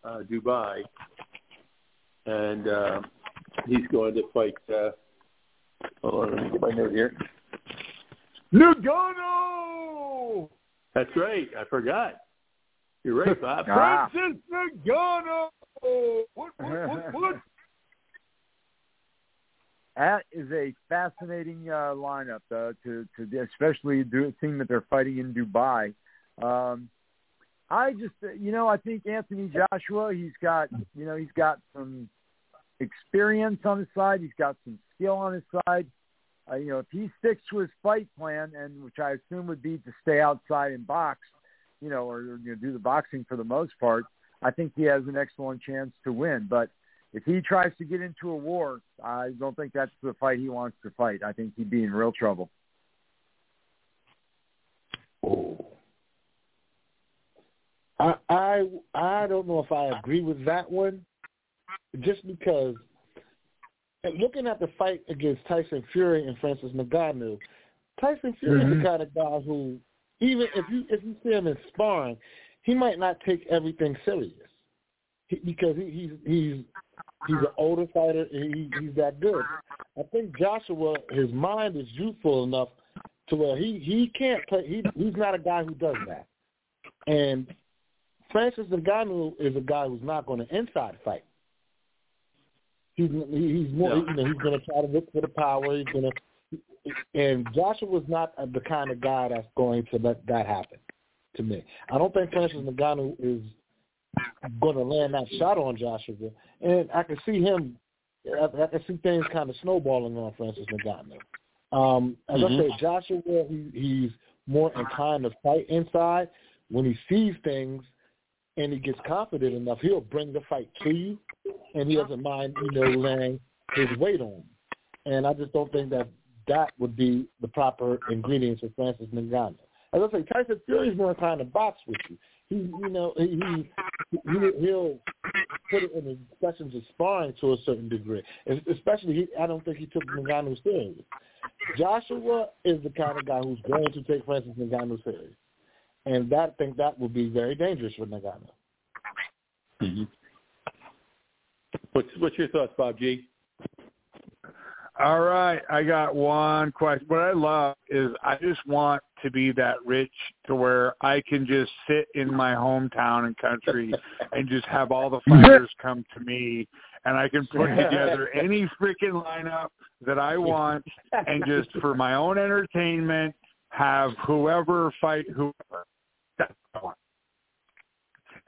uh, Dubai, and uh, he's going to fight. Uh, hold on, let me get my note here. Ngannou! That's right. I forgot. You're right, Bob. [laughs] Ah. Francis Ngannou! What, what, what, [laughs] what? That is a fascinating uh, lineup, uh, to to especially do, seeing that they're fighting in Dubai. Um, I just, uh, you know, I think Anthony Joshua, he's got, you know, he's got some experience on his side. He's got some skill on his side. Uh, you know, if he sticks to his fight plan, and which I assume would be to stay outside and box, you know, or you know, do the boxing for the most part, I think he has an excellent chance to win. But if he tries to get into a war, I don't think that's the fight he wants to fight. I think he'd be in real trouble. I I I don't know if I agree with that one, just because looking at the fight against Tyson Fury and Francis Ngannou, Tyson Fury is Mhm. the kind of guy who, even if you if you see him in sparring, he might not take everything serious he, because he, he's he's he's an older fighter and he, he's that good. I think Joshua, his mind is youthful enough to where he he can't play. He he's not a guy who does that, and Francis Ngannou is a guy who's not going to inside fight. He's he's more Yeah. you know he's going to try to look for the power. He's going to, and Joshua's not the kind of guy that's going to let that happen. To me, I don't think Francis Ngannou is going to land that shot on Joshua, and I can see him. I, I can see things kind of snowballing on Francis Ngannou. Um, as mm-hmm. I say, Joshua, he, he's more inclined to fight inside. When he sees things and he gets confident enough, he'll bring the fight to you, and he doesn't mind, you know, laying his weight on. And I just don't think that that would be the proper ingredients for Francis Ngannou. As I say, Tyson Fury's more inclined to box with you. He, you know, he, he he'll put it in the sessions of sparring to a certain degree. Especially, he, I don't think he took Ngannou serious. Joshua is the kind of guy who's going to take Francis Ngannou serious, and that I think that would be very dangerous for Ngannou. Mm-hmm. What's what's your thoughts, Bob G? All right, I got one question. What I love is I just want to be that rich to where I can just sit in my hometown and country [laughs] and just have all the fighters come to me and I can put together [laughs] any freaking lineup that I want and just for my own entertainment have whoever fight whoever. That's what I want.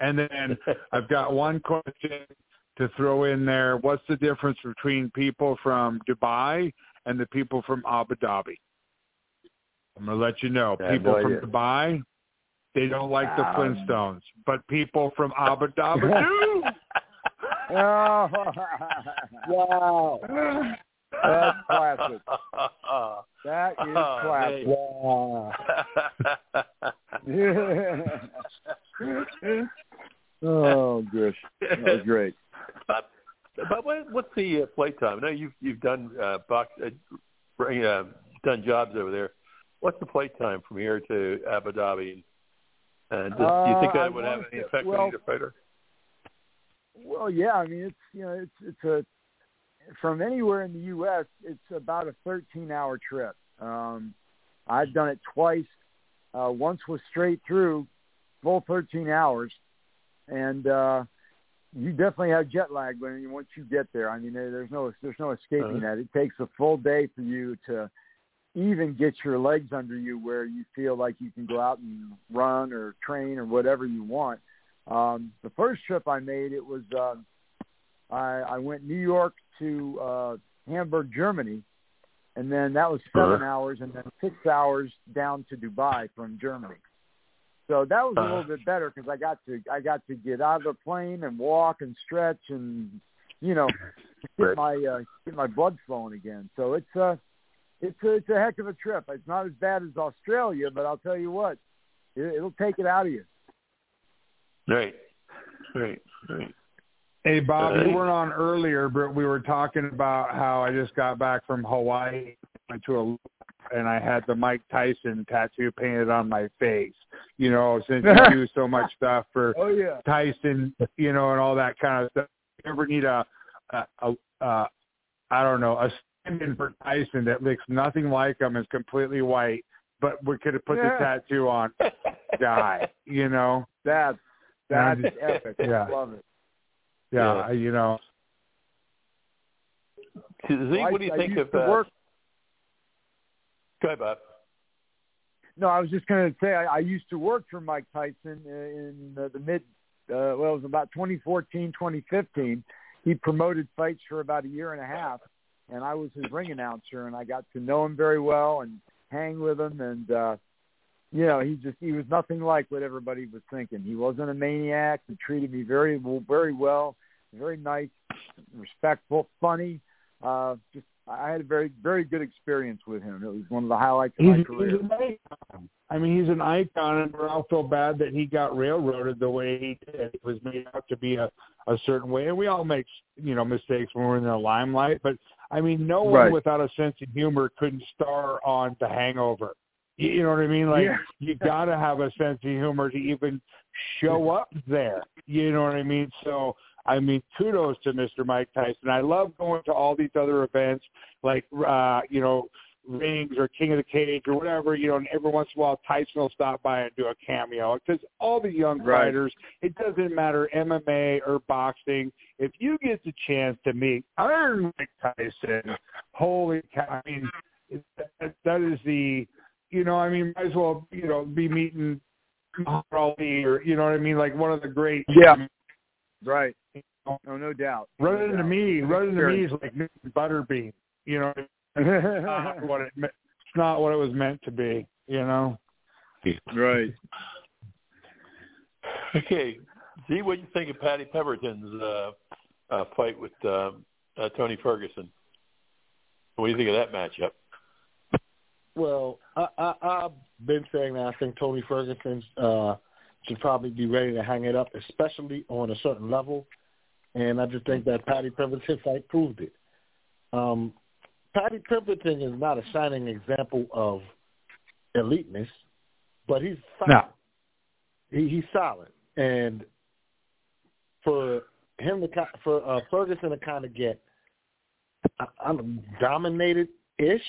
And then [laughs] I've got one question to throw in there. What's the difference between people from Dubai and the people from Abu Dhabi? I'm going to let you know. People no from Dubai, they don't like the um, Flintstones, but people from Abu Dhabi [laughs] do. oh, [laughs] wow. That's classic. That is oh, classic. Wow. Oh, [laughs] gosh. That was great. But, but what, what's the uh, flight time? I know you've you've done uh, box uh, uh, done jobs over there. What's the flight time from here to Abu Dhabi? And does, do you think that Uh, would have any effect well- on either fighter? Well, yeah. I mean, it's you know, it's it's a from anywhere in the U.S. It's about a 13-hour trip. Um, I've done it twice. Uh, once was straight through, full 13 hours, and uh, you definitely have jet lag when you once you get there. I mean, there's no there's no escaping Uh-huh. that. It takes a full day for you to even get your legs under you where you feel like you can go out and run or train or whatever you want. Um, the first trip I made, it was uh, I, I went New York to uh, Hamburg, Germany, and then that was 7 Uh-huh. hours, and then six hours down to Dubai from Germany. So that was a Uh-huh. little bit better because I got to I got to get out of the plane and walk and stretch and you know get Right. my uh, get my blood flowing again. So it's a it's a, it's a heck of a trip. It's not as bad as Australia, but I'll tell you what, it, it'll take it out of you. Right, right, right. Hey Bob, Uh, you weren't on earlier, but we were talking about how I just got back from Hawaii, went to a and I had the Mike Tyson tattoo painted on my face. You know, since you do so much [laughs] stuff for Oh yeah. Tyson, you know, and all that kind of stuff. If you ever need a, a, a, a I don't know, a stand-in for Tyson that looks nothing like him, is completely white, but we could have put Yeah. the tattoo on, [laughs] guy. You know, That's that's just- epic. yeah. Love it. yeah, you know. Zeke, what do you I think used of? to uh, work go ahead, Bob. No, I was just going to say I, I used to work for Mike Tyson in the, the mid, uh, well, it was about 2014, 2015. He promoted fights for about a year and a half, and I was his ring announcer, and I got to know him very well and hang with him, and uh, you know, he just he was nothing like what everybody was thinking. He wasn't a maniac. He treated me very, very well, very nice, respectful, funny. Uh, just I had a very, very good experience with him. It was one of the highlights of He's, my he's career. an icon. I mean, he's an icon, and we're all feel bad that he got railroaded the way he did. It was made out to be a a certain way, and we all make you know mistakes when we're in the limelight. But I mean, no one Right. without a sense of humor couldn't star on The Hangover. You, you know what I mean? Like Yeah. you got to have a sense of humor to even show up there. You know what I mean? So I mean, kudos to Mr. Mike Tyson. I love going to all these other events, like uh, you know, Rings or King of the Cage or whatever. You know, and every once in a while Tyson will stop by and do a cameo because all the young Right. fighters, it doesn't matter MMA or boxing. If you get the chance to meet Iron Mike Tyson, holy cow! I mean, that, that is the you know, I mean, might as well, you know, be meeting Ali or you know what I mean, like one of the great. Yeah. Right. Oh, no doubt. Running no to doubt. me, running to me is like butterbean. You know, [laughs] it's not what it me- it's not what it was meant to be. You know. right. Okay, see what you think of Paddy Pimblett's uh, uh, fight with uh, uh, Tony Ferguson? What do you think of that matchup? Well, I, I, I've been saying that I think Tony Ferguson uh, should probably be ready to hang it up, especially on a certain level. And I just think that Paddy Pimblett fight proved it. Um, Paddy Pimblett is not a shining example of eliteness, but he's solid. No. He, he's solid, and for him to for uh, Ferguson to kind of get uh, I'm dominated ish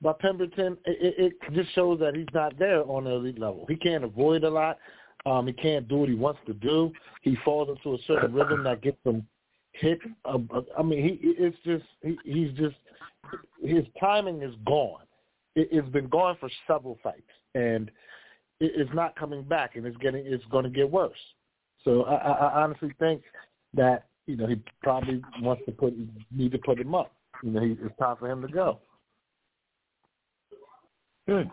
by Pimblett, it, it, it just shows that he's not there on the elite level. He can't avoid a lot. Um, he can't do what he wants to do. He falls into a certain rhythm that gets him hit. Uh, uh, I mean, he it's just he, he's just his timing is gone. It, it's been gone for several fights, and it, it's not coming back, and it's getting it's going to get worse. So I, I, I honestly think that you know he probably wants to put need to put him up. You know, he, it's time for him to go. Good.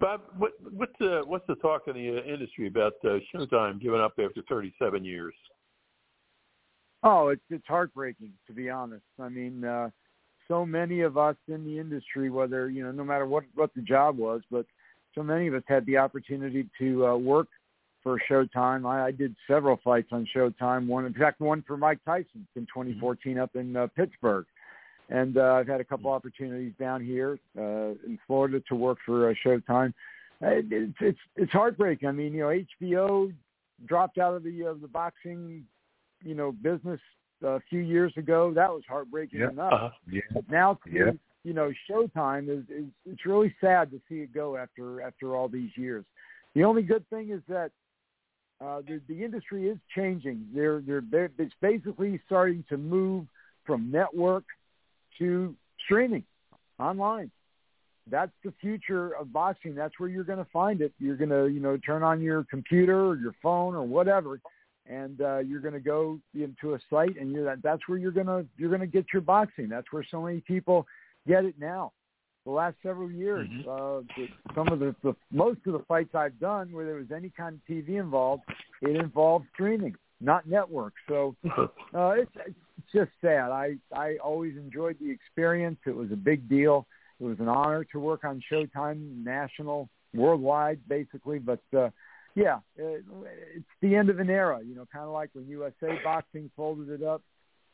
Bob, what, what's the what's the talk in the uh, industry about uh, Showtime giving up after 37 years? Oh, it's it's heartbreaking to be honest. I mean, uh so many of us in the industry, whether you know, no matter what what the job was, but so many of us had the opportunity to uh, work for Showtime. I, I did several fights on Showtime. One, in fact, one for Mike Tyson in 2014 up in uh, Pittsburgh, and uh, I've had a couple opportunities down here uh, in Florida to work for uh, Showtime. Uh, It's it's it's heartbreaking. I mean, you know, HBO dropped out of the uh, the boxing, you know, business a few years ago. That was heartbreaking Yeah. enough. Uh-huh. Yeah. But now, Yeah. you know, Showtime is, is it's really sad to see it go after after all these years. The only good thing is that uh, the the industry is changing. They're they're, they're it's basically starting to move from network to streaming online. That's the future of boxing. That's where you're going to find it. You're going to, you know, turn on your computer or your phone or whatever, and uh, you're going to go into a site, and you're that. That's where you're going to you're going to get your boxing. That's where so many people get it now. The last several years, Mhm. uh, the, some of the, the most of the fights I've done where there was any kind of TV involved, it involved streaming, not network. So [laughs] uh, it's, it's just sad. I I always enjoyed the experience. It was a big deal. It was an honor to work on Showtime, national, worldwide, basically. But uh, yeah, it, it's the end of an era. You know, kind of like when USA Boxing folded it up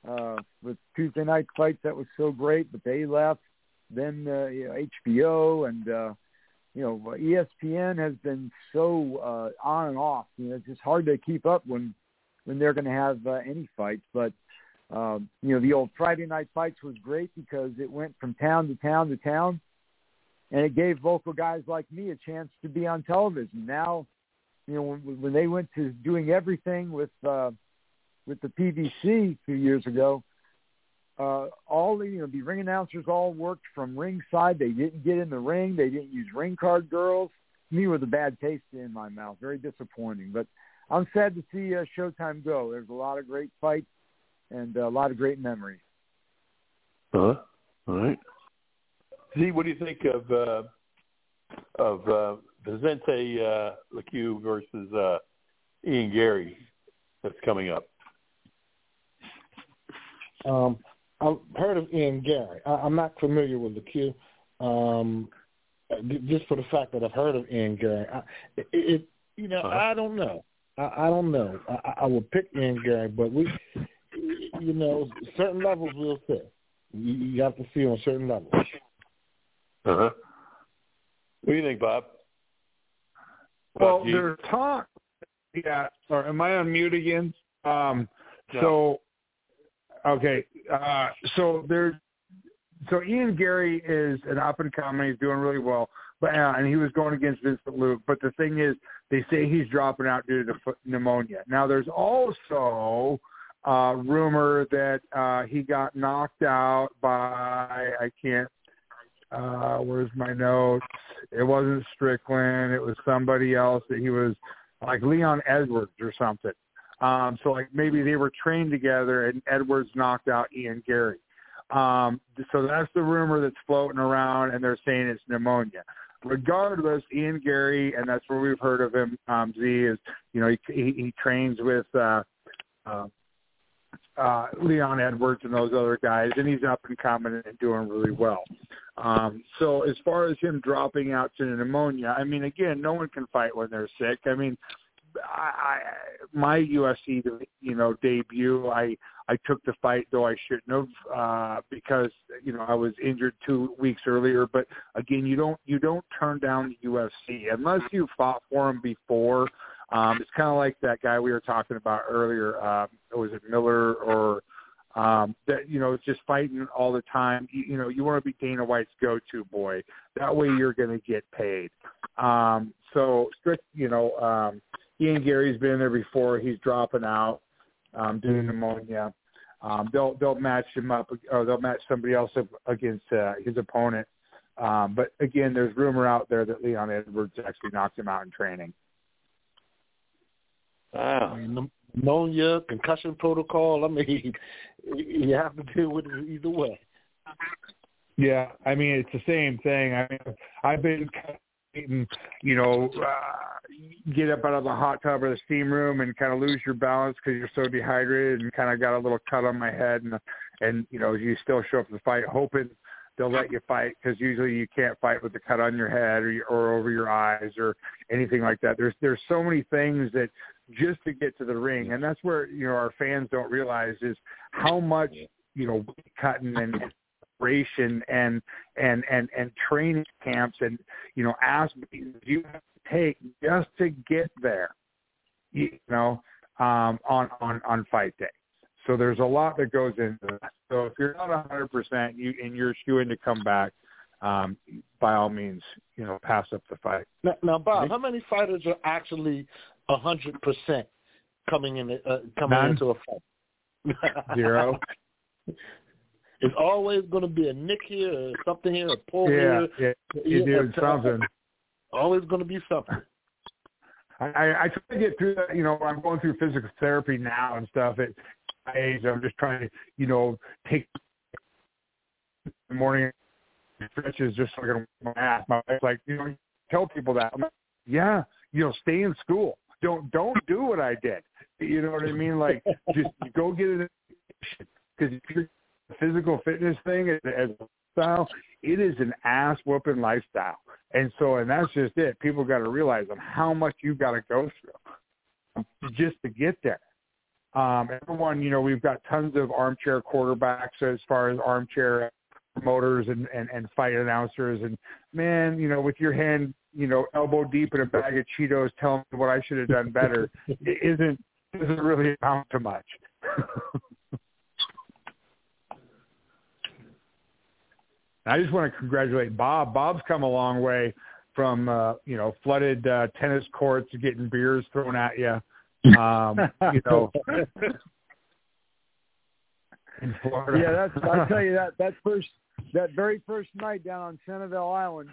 uh, with Tuesday night fights. That was so great, but they left. Then uh, you know, HBO and uh, you know ESPN has been so uh, on and off. You know, it's just hard to keep up when when they're going to have uh, any fights. But um, you know, the old Friday night fights was great because it went from town to town to town, and it gave vocal guys like me a chance to be on television. Now, you know, when, when they went to doing everything with uh, with the a few years ago, uh, all the you know the ring announcers all worked from ringside. They didn't get in the ring. They didn't use ring card girls. Me, with a bad taste in my mouth. Very disappointing. But I'm sad to see uh, Showtime go. There's a lot of great fights and a lot of great memories. Huh? All right. Z, what do you think of uh, of uh, Vicente uh, Luque versus uh, Ian Garry that's coming up? Um, I've heard of Ian Garry. I, I'm not familiar with the Q. Um, just for the fact that I've heard of Ian Garry, I, it, it you know, Uh-huh. I don't know. I, I don't know. I, I would pick Ian Garry, but we, you know, certain levels we'll see. You, you have to see on certain levels. Uh huh. What do you think, Bob? Well, Bob G? there's talk. Yeah. Or am I on mute again? Um, No. So, okay. Uh, so there's so Ian Gary is an up and coming. He's doing really well, but uh, and he was going against Vincent Luke. But the thing is, they say he's dropping out due to pneumonia. Now, there's also uh, rumor that uh, he got knocked out by I can't. Uh, where's my notes? it wasn't Strickland. It was somebody else that he was like Leon Edwards or something. Um, so like maybe they were trained together and Edwards knocked out Ian Garry. Um, so that's the rumor that's floating around, and they're saying it's pneumonia. Regardless, Ian Garry, and that's where we've heard of him. Um, Z is, you know, he, he, he trains with uh, uh, uh, Leon Edwards and those other guys, and he's up and coming and doing really well. Um, so as far as him dropping out to pneumonia, I mean, again, no one can fight when they're sick. I mean, I, I my UFC you know debut I I took the fight though I shouldn't have uh because you know I was injured 2 weeks earlier. But again you don't you don't turn down the UFC unless you fought for them before. Um it's kind of like that guy we were talking about earlier uh was it Miller or um that you know just fighting all the time. You, you know you want to be Dana White's go-to boy. That way you're going to get paid. Um so strict you know um Ian Garry's been there before. He's dropping out um, due to pneumonia. Um, they'll they'll match him up, or they'll match somebody else up against uh, his opponent. Um, but again, there's rumor out there that Leon Edwards actually knocked him out in training. Wow. Pneumonia, concussion protocol. I mean, [laughs] you have to deal with it either way. Yeah, I mean it's the same thing. I mean, I've been and you know uh, get up out of the hot tub or the steam room and kind of lose your balance because you're so dehydrated and kind of got a little cut on my head and and you know you still show up to the fight hoping they'll let you fight because usually you can't fight with the cut on your head or or over your eyes or anything like that. There's there's so many things that just to get to the ring and that's where you know our fans don't realize is how much you know cutting and preparation and and and and training camps and you know ask you have to take just to get there you know um on on on fight day. So there's a lot that goes into that. So if you're not a hundred percent you and you're shooing to come back um by all means you know pass up the fight. Now, now bob how many fighters are actually a hundred percent coming in uh, coming None. into a fight? [laughs] Zero It's always going to be a nick here or something here, a pull yeah, here. yeah, you Yeah, do something. Always going to be something. I, I try to get through that. You know, I'm going through physical therapy now and stuff. At my age, I'm just trying to, you know, take the morning stretches just so I can my ass. My wife's like, you know, tell people that. I'm like, yeah, you know, stay in school. Don't don't do what I did. You know what I mean? Like, just go get it because if you're physical fitness thing as, as a style, it is an ass whooping lifestyle. And so, and that's just it. People got to realize on how much you got to go through just to get there. Um, everyone, you know, we've got tons of armchair quarterbacks as far as armchair promoters and, and, and fight announcers. And man, you know, with your hand, you know, elbow deep in a bag of Cheetos telling me what I should have done better, [laughs] it isn't, doesn't really amount to much. [laughs] I just want to congratulate Bob. Bob's come a long way from uh, you know flooded uh, tennis courts, getting beers thrown at you. Um, you know, [laughs] in Florida. Yeah, that's I tell you that that first that very first night down on Sanibel Island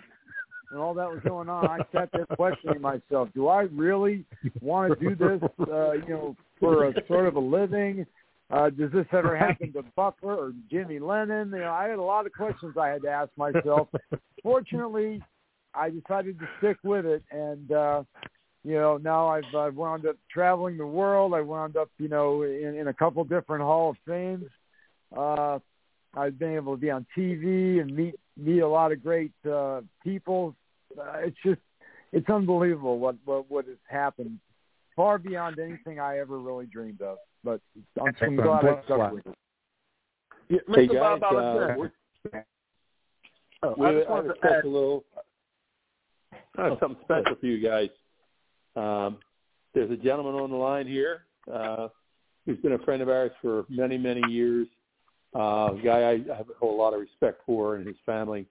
and all that was going on, I sat there questioning myself: Do I really want to do this? Uh, you know, for a sort of a living? Uh, does this ever [laughs] happen to Buffer or Jimmy Lennon? You know, I had a lot of questions I had to ask myself. [laughs] Fortunately, I decided to stick with it, and uh, you know, now I've I've wound up traveling the world. I wound up, you know, in, in a couple different Hall of Fames. Uh, I've been able to be on TV and meet meet a lot of great uh, people. Uh, it's just it's unbelievable what what what has happened, far beyond anything I ever really dreamed of. But I'm, I'm glad I stuck with it. Yeah, Hey, Mr. Bob guys, uh, oh, We I have just wanted to a add, special little, I have something special for you guys. Um, there's a gentleman on the line here uh, who's been a friend of ours for many, many years. Uh, a guy I, I have a whole lot of respect for and his family.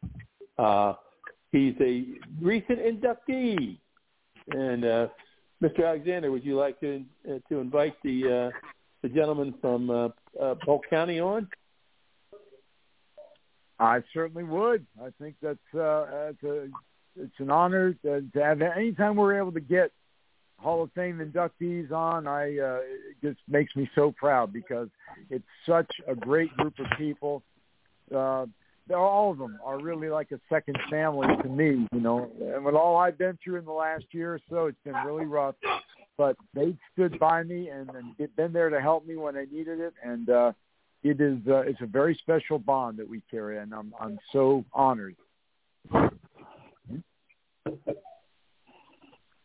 Uh, he's a recent inductee. And uh, Mr. Alexander, would you like to uh, to invite the uh, the gentleman from uh, uh, Polk County on? I certainly would. I think that's uh, a it's an honor to, to have. Anytime we're able to get Hall of Fame inductees on, I uh, it just makes me so proud because it's such a great group of people. Uh, all of them are really like a second family to me, you know. And with all I've been through in the last year or so, it's been really rough. But they stood by me and, and been there to help me when I needed it, and uh, it is uh, it's a very special bond that we carry, and I'm I'm so honored.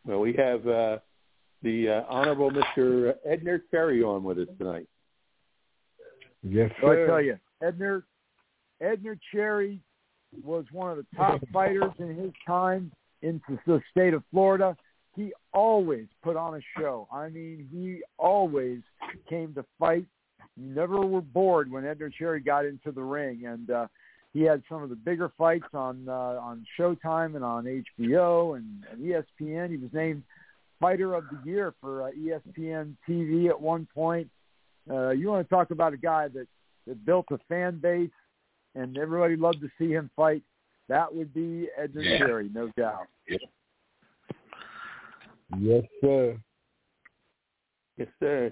Well, we have uh, the uh, Honorable Mr. Edner Cherry on with us tonight. Yes, So sir. I tell you, Edner Edner Cherry was one of the top fighters in his time in the state of Florida. He always put on a show. I mean, he always came to fight. You never were bored when Edner Cherry got into the ring, and uh, he had some of the bigger fights on uh, on Showtime and on HBO and, and ESPN. He was named Fighter of the Year for uh, ESPN TV at one point. Uh, you want to talk about a guy that that built a fan base and everybody loved to see him fight. That would be Edner Yeah. Cherry, no doubt. Yes, sir. Yes, sir.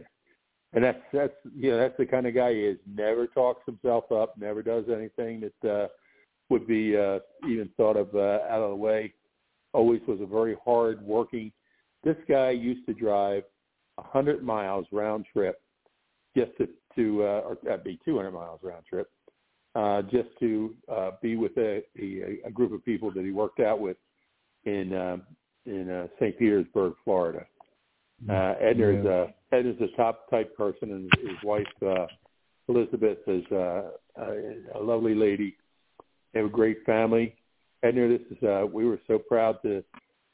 And that's that's you know that's the kind of guy he is. Never talks himself up. Never does anything that uh, would be uh, even thought of uh, out of the way. Always was a very hard working. This guy used to drive a hundred miles round trip just to to uh, or that'd be two hundred miles round trip uh, just to uh, be with a, a a group of people that he worked out with in uh, in uh, St. Petersburg, Florida. Uh, Edner's Yeah. uh, Edner's a top type person, and his wife uh, Elizabeth is uh, a, a lovely lady. They have a great family. Edner, this is uh, we were so proud to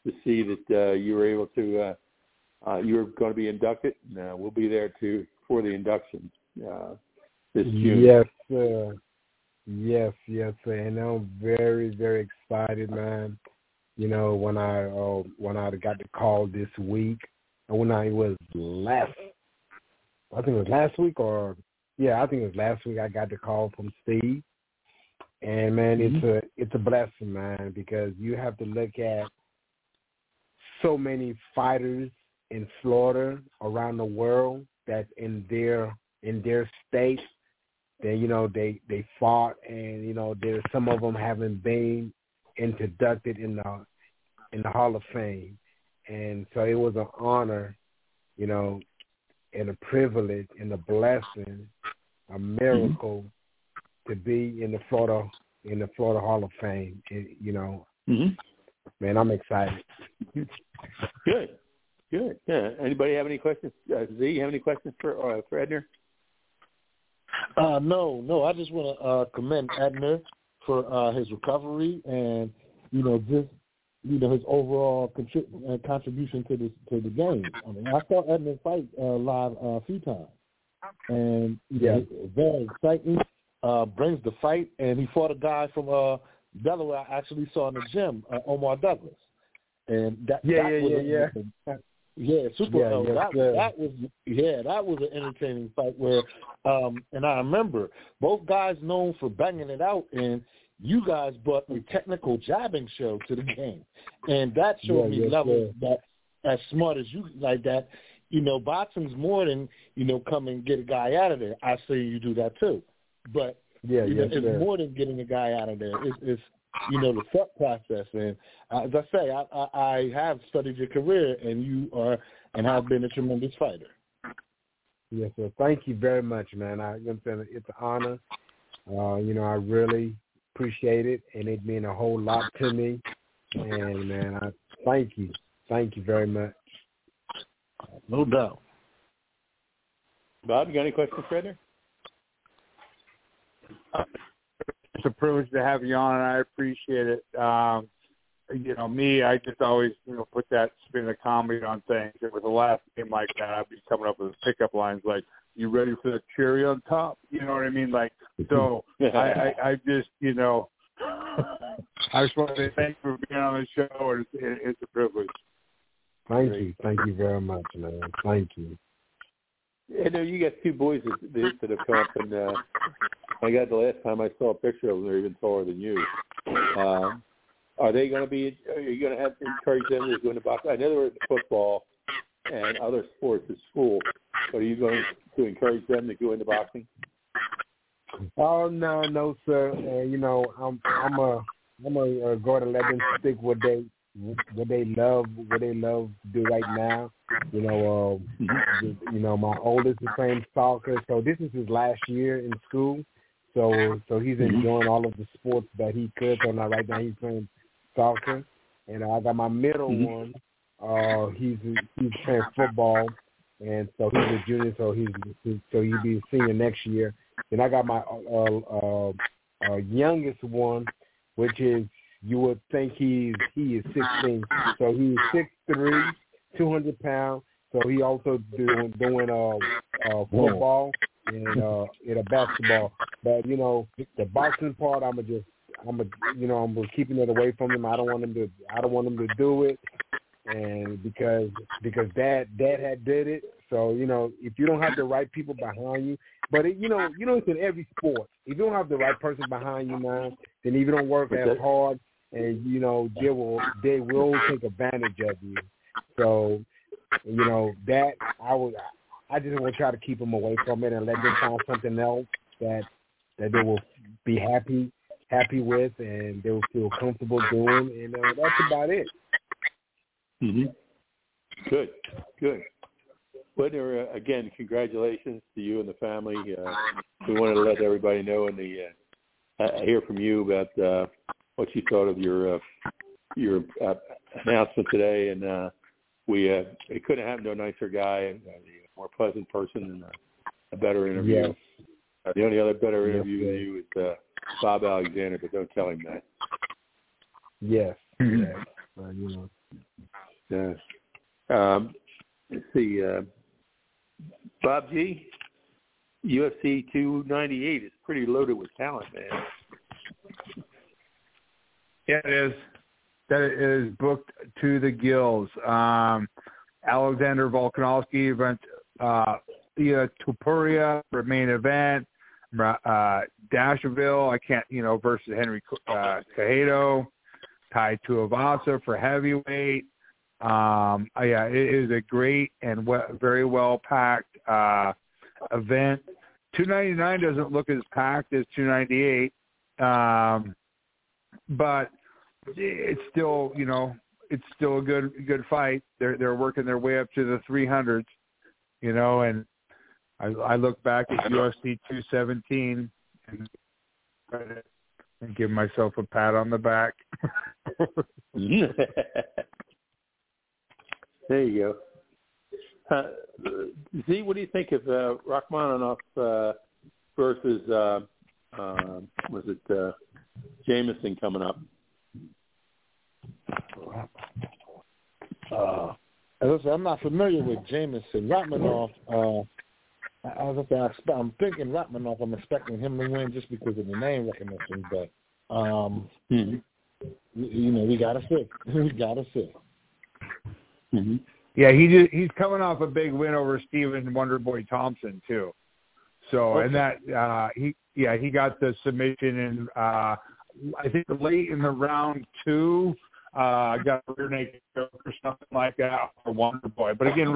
to see that uh, you were able to uh, uh, you were going to be inducted. And, uh, we'll be there to for the induction uh, this June. Yes, sir. Yes, yes, sir. And I'm very, very excited, man. You know, when I uh, when I got the call this week, and when I was last, I think it was last week, or yeah, I think it was last week. I got the call from Steve, and man, it's a it's a blessing, man, because you have to look at so many fighters in Florida around the world that's in their in their state they you know they they fought and you know there's some of them haven't been inducted in the in the Hall of Fame and so it was an honor you know and a privilege and a blessing a miracle to be in the Florida in the Florida Hall of Fame and, you know Mm-hmm. man I'm excited Good. Good. Yeah. Anybody have any questions? Uh, Z, you have any questions for uh, for Edner? Uh, no, no. I just want to uh, commend Edner for uh, his recovery and you know just you know his overall contri- uh, contribution to the to the game. I mean, I saw Edner fight uh, live uh, a few times, and know, very exciting. Uh, brings the fight, and he fought a guy from uh, Delaware. I actually saw in the gym, uh, Omar Douglas, and that Yeah, that yeah, was yeah, a, yeah, super. Yeah, yes, that, sir. that was yeah, that was an entertaining fight where, um, and I remember both guys known for banging it out, and you guys brought a technical jabbing show to the game, and that showed Yeah, me yes, levels that as smart as you like that. You know, boxing's more than you know come and get a guy out of there. I see you do that too, but yeah you know, yes it's sir. more than getting a guy out of there. It's, it's you know the thought process. And uh, as I say, I, I, I have studied your career, and you are and have been a tremendous fighter. Yes, sir. Thank you very much, man. I, I'm saying it's an honor. Uh, you know, I really appreciate it, and it mean a whole lot to me. And man, I thank you, thank you very much. No doubt. Bob, you got any questions for Edner? It's a privilege to have you on, and I appreciate it. Um, you know, me, I just always, you know, put that spin of comedy on things. And with the last game like that, I'd be coming up with pickup lines like, "You ready for the cherry on top?" You know what I mean? Like, so [laughs] I, I, I just, you know, I just want to say thank you for being on the show, and it's, it's a privilege. Thank you, thank you very much, man. Thank you. Edner, you got two boys that, that, that have come up, and uh, I got the last time I saw a picture of them, they're even taller than you. Uh, are they going to be? Are you going to have to encourage them to go into boxing? I know they're in football and other sports at school, but are you going to encourage them to go into boxing? Oh no, no, sir. Uh, you know, I'm I'm a I'm a uh, going to let them stick what they what they love what they love to do right now. You know, uh, mm-hmm. you know, my oldest is playing soccer, so this is his last year in school. So so he's enjoying all of the sports that he could. So now right now he's playing soccer, and I got my middle mm-hmm. one. Uh, he's he's playing football, and so he's a junior. So he's, he's so he'll be a senior next year. Then I got my uh, uh, uh, youngest one, which is you would think he's he is sixteen. So he's six three, two hundred pounds. So he also doing doing uh, uh football and uh in a basketball. But you know, the boxing part I'ma just I'm a you know, I'm keeping it away from him. I don't want him to I don't want him to do it and because because dad dad had did it so you know if you don't have the right people behind you but it, you know you know it's in every sport if you don't have the right person behind you man then if you don't work as hard and you know they will they will take advantage of you so you know that i would i just want to try to keep them away from it and let them find something else that that they will be happy happy with and they will feel comfortable doing and uh, that's about it Mm-hmm. Good, good. Whitner, uh, again, congratulations to you and the family. Uh, we wanted to let everybody know and the uh, uh, hear from you about uh, what you thought of your uh, your uh, announcement today. And uh, we uh, it couldn't happen to a nicer guy, a more pleasant person, and a, a better interview. Yes. Uh, the only other better interview yes, with you is uh, Bob Alexander, but don't tell him that. Yes. [laughs] yes. Uh, you know, Yes. Um, let's see. Uh, Bob G, UFC 298 is pretty loaded with talent, man. Yeah, it is. That is booked to the gills. Um, Alexander Volkanovski event, uh, Ilia Topuria for main event. Uh, Dashville, I can't, you know, versus Henry uh, Cejudo. Tai Tuivasa for heavyweight. Um, uh, yeah, it is a great and we- very well packed uh, event. 299 doesn't look as packed as 298, um, but it's still, you know, it's still a good good fight. They're they're working their way up to the 300s, you know, and I, I look back at UFC 217 and and give myself a pat on the back. [laughs] There you go. Uh, Z, what do you think of uh, Rakhmonov uh, versus uh, uh, was it uh, Jameson coming up? Uh, as I said, I'm not familiar with Jameson. Rakhmonov, uh, as I said, I'm thinking Rakhmonov. I'm expecting him to win just because of the name recognition, but um, mm-hmm. you know, we gotta see. [laughs] we gotta see. Mm-hmm. Yeah, he just, he's coming off a big win over Stephen Wonderboy Thompson too. So okay. and that uh he yeah, he got the submission in uh I think late in the round two. Uh got a rear naked or something like that for Wonderboy. But again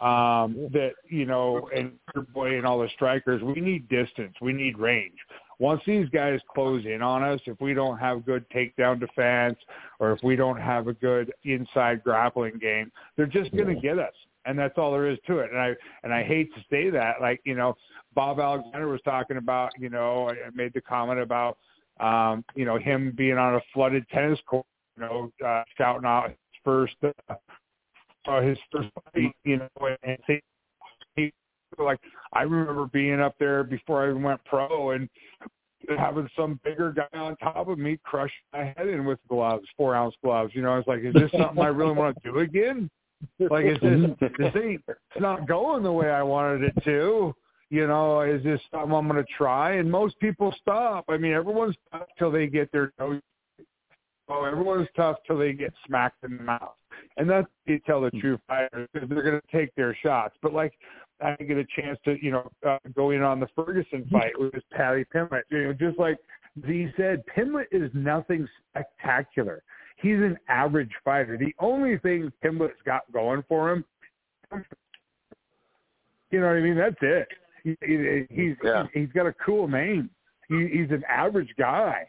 um that you know and Wonder boy and all the strikers we need distance we need range once these guys close in on us, if we don't have good takedown defense or if we don't have a good inside grappling game, they're just going to get us. And that's all there is to it. And I and I hate to say that. Like you know, Bob Alexander was talking about. You know, I made the comment about um, you know him being on a flooded tennis court. You know, uh, shouting out his first uh, uh, his first. You know, and saying like I remember being up there before I even went pro and having some bigger guy on top of me crush my head in with gloves, four ounce gloves. You know, I was like, is this something I really want to do again? Like, is this this ain't it's not going the way I wanted it to. You know, is this something I'm going to try? And most people stop. I mean, everyone's tough till they get their nose. Oh, everyone's tough till they get smacked in the mouth. And that's you tell the true fighters because they're going to take their shots. But like I get a chance to, you know, uh, go in on the Ferguson fight with Paddy Pimblett. You know, just like Z said, Pimblett is nothing spectacular. He's an average fighter. The only thing Pimblett's got going for him, you know what I mean? That's it. He, he, he's Yeah. he's got a cool name. He, he's an average guy.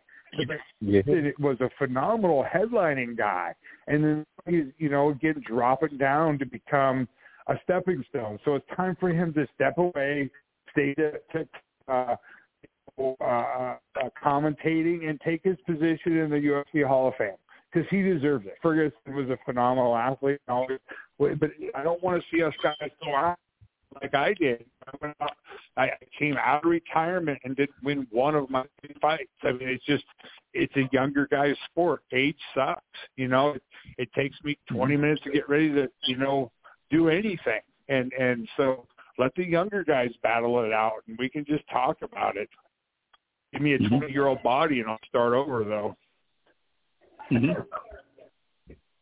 Yeah. It was a phenomenal headlining guy, and then he's you know again dropping down to become a stepping stone. So it's time for him to step away, stay to, to uh, uh, uh, commentating, and take his position in the UFC Hall of Fame because he deserves it. Ferguson was a phenomenal athlete, and always, but I don't want to see us guys go out like I did. I, went out, I came out of retirement and didn't win one of my fights. I mean, it's just it's a younger guy's sport. Age sucks. You know, it, it takes me 20 minutes to get ready to you know do anything, and and so let the younger guys battle it out, and we can just talk about it. Give me a 20 year old body, and I'll start over though. Mm-hmm.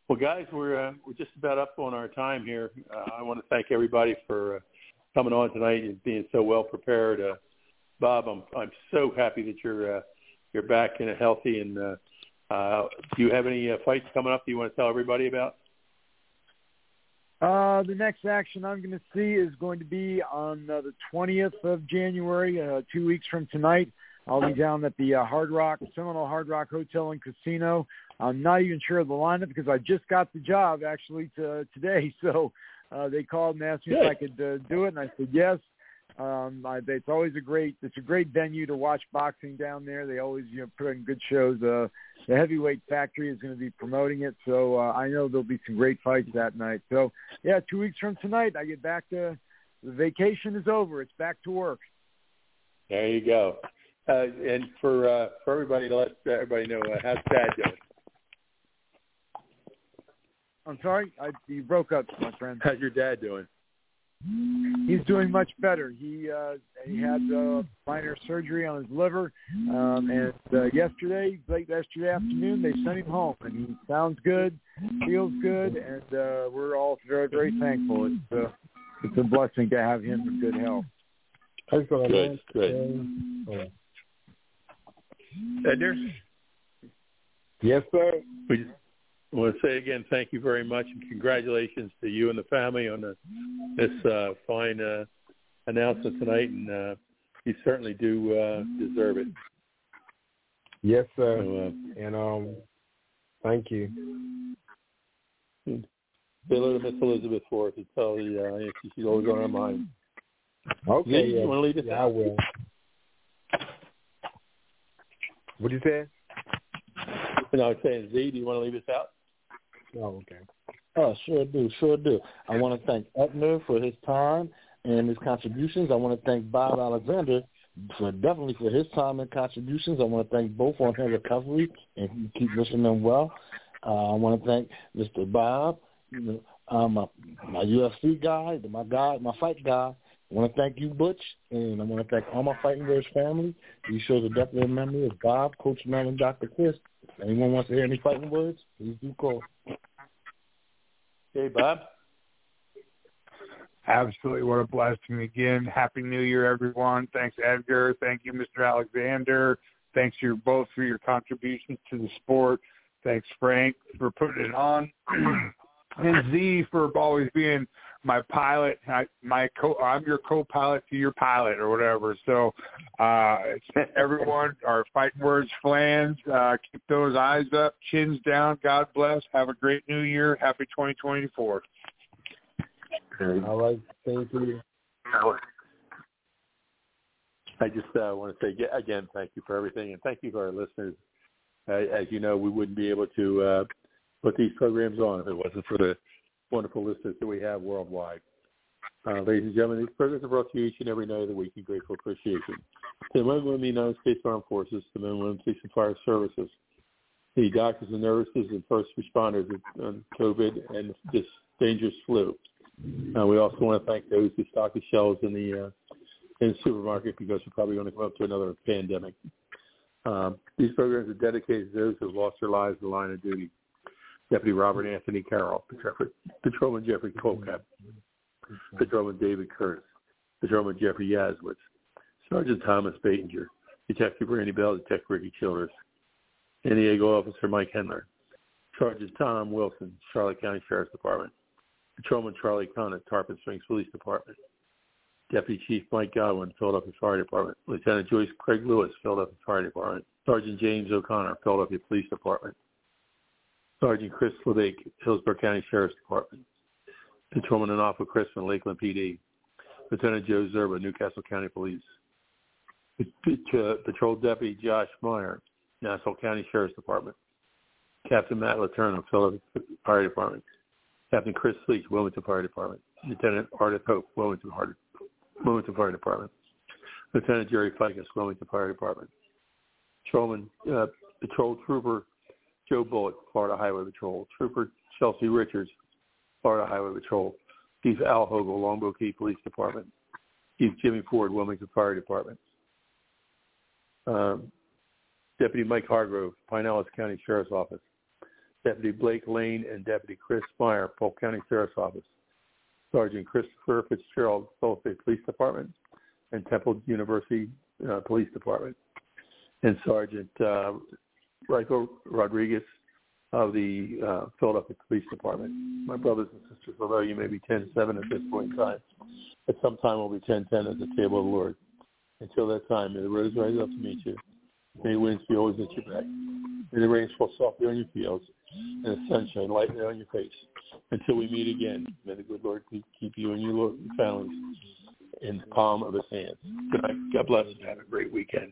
Well, guys, we're uh, we're just about up on our time here. Uh, I want to thank everybody for uh, coming on tonight and being so well prepared. Uh, Bob, I'm I'm so happy that you're uh, you're back and healthy. And uh, uh, do you have any uh, fights coming up? that you want to tell everybody about? Uh, the next action I'm going to see is going to be on uh, the 20th of January, uh, two weeks from tonight. I'll be down at the uh, Hard Rock, Seminole Hard Rock Hotel and Casino. I'm not even sure of the lineup because I just got the job actually to, today. [laughs] So uh, they called and asked me if I could uh, do it, and I said yes. Um, I, it's always a great, it's a great venue to watch boxing down there. They always, you know, put on good shows. Uh, the Heavyweight Factory is going to be promoting it, so uh, I know there'll be some great fights that night. So yeah, two weeks from tonight, I get back to the vacation is over. It's back to work. There you go. Uh, and for uh, for everybody to let everybody know, uh, how's Dad doing? I'm sorry, I, you broke up, my friend. How's your dad doing? He's doing much better. He uh, he had uh, minor surgery on his liver, um, and uh, yesterday, late yesterday afternoon, they sent him home, and he sounds good, feels good, and uh, we're all very very thankful. It's uh, it's a blessing to have him in good health. Excellent. Good, man. good. Edgar, yes, sir. we just want to say again, thank you very much, and congratulations to you and the family on the, this uh, fine uh, announcement tonight, and uh, you certainly do uh, deserve it. Yes, sir. So, uh, And um, thank you. say hello to Miss Elizabeth for us and tell the uh, she's always on our mind. Okay. Lee, you want to lead us Yeah, I will. What do you say? No, I was saying, Z, do you want to leave us out? Oh, okay. Oh, sure do, sure do. I want to thank Edner for his time and his contributions. I want to thank Bob Alexander for definitely for his time and contributions. I want to thank both on his recovery and keep wishing them well. Uh, I want to thank Mr. Bob, you know, um, my, my UFC guy, my guy, my fight guy. I want to thank you, Butch, and I want to thank all my Fighting Words family. These shows are definitely a memory of Bob, Coach Mel, and Dr. Chris. If anyone wants to hear any fighting words, please do call. Hey, Bob. Absolutely. What a blessing. Again, Happy New Year, everyone. Thanks, Edgar. Thank you, Mr. Alexander. Thanks you both for your contributions to the sport. Thanks, Frank, for putting it on. [clears throat] and Z for always being my pilot. I, my co- I'm your co-pilot to your pilot or whatever. So, uh, [laughs] everyone, our Fighting Words flans, uh, keep those eyes up, chins down. God bless. Have a great New Year. Happy 2024. All right. Thank you. I just uh, want to say again, thank you for everything, and thank you to our listeners. Uh, as you know, we wouldn't be able to uh, put these programs on if it wasn't for the wonderful listeners that we have worldwide. Uh, ladies and gentlemen, these programs are brought to you each and every night of the week in grateful appreciation. To the men and women of the United States Armed Forces, the men and women of police and fire services, the doctors and nurses and first responders on COVID and this dangerous flu. Uh, we also want to thank those who stock the shelves in the uh, in the supermarket because we're probably going to come up to another pandemic. Um, these programs are dedicated to those who have lost their lives in the line of duty. Deputy Robert Anthony Carroll, Patrol- Patrolman Jeffrey Colcap, Patrolman David Curtis, Patrolman Jeffrey Yazwitz, Sergeant Thomas Batinger, Detective Randy Bell, Detective Ricky Childers, San Diego Officer Mike Hendler, Sergeant Tom Wilson, Charlotte County Sheriff's Department, Patrolman Charlie Conn at Tarpon Springs Police Department, Deputy Chief Mike Godwin, Philadelphia Fire Department, Lieutenant Joyce Craig Lewis, Philadelphia Fire Department, Sergeant James O'Connor, Philadelphia Police Department, Sergeant Chris LeBake, Hillsborough County Sheriff's Department, Patrolman Anafa Crispin, Lakeland PD, Lieutenant Joe Zerba, New Castle County Police, Patrol Deputy Josh Meyer, Nassau County Sheriff's Department, Captain Matt Letourneau, Philadelphia Fire Department, Captain Chris Leach, Wilmington Fire Department, Lieutenant Ardith Hope, Wilmington Fire, Wilmington Fire Department, Lieutenant Jerry Ficus, Wilmington Fire Department, Patrolman, uh, Patrol Trooper Joe Bullock, Florida Highway Patrol, Trooper Chelsea Richards, Florida Highway Patrol, Chief Al Hogle, Longboat Key Police Department, Chief Jimmy Ford, Wilmington Fire Department, um, Deputy Mike Hargrove, Pinellas County Sheriff's Office, Deputy Blake Lane and Deputy Chris Meyer, Polk County Sheriff's Office, Sergeant Christopher Fitzgerald, Philadelphia Police Department, and Temple University uh, Police Department, and Sergeant uh, Rico Rodriguez of the uh, Philadelphia Police Department. My brothers and sisters, although you may be 10-7 at this point in time, at some time we'll be 10-10 at the table of the Lord. Until that time, may the rose rise up to meet you. May the winds be always at your back. May the rains fall softly on your fields and the sunshine lightly on your face. Until we meet again, may the good Lord keep you and your families in the palm of his hands. Good night. God bless and have a great weekend.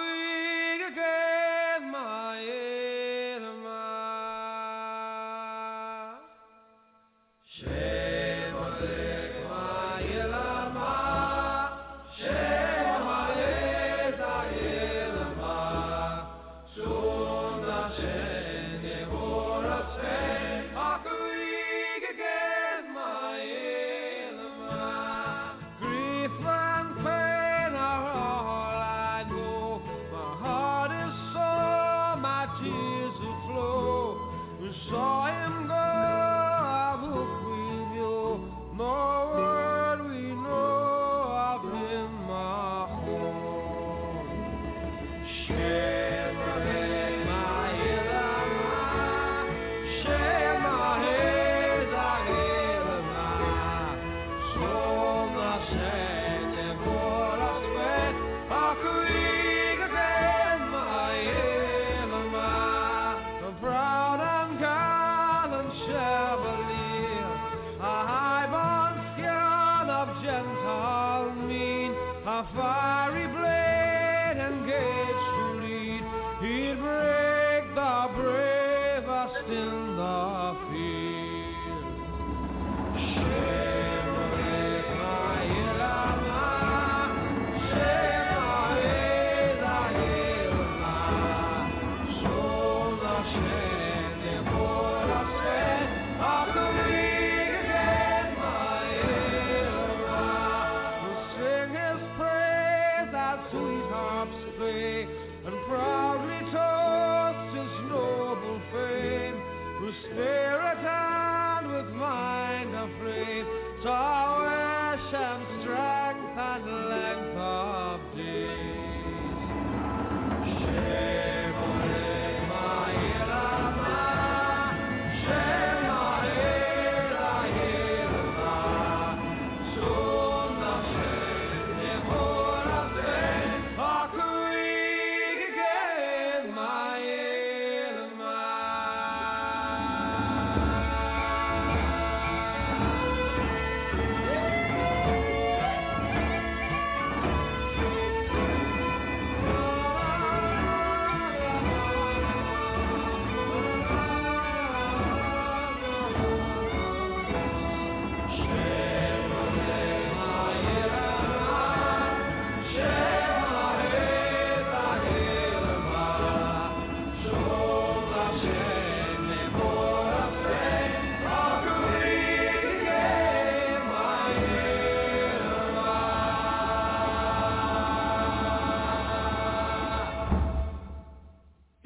chevalier, a high-born scion of gentle mien, a fire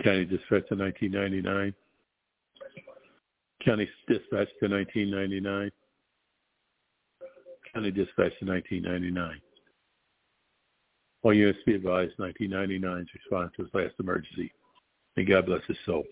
County Dispatch to 1999. County Dispatch to 1999. County Dispatch to 1999. All units be advised 1999's response his last emergency. May God bless his soul.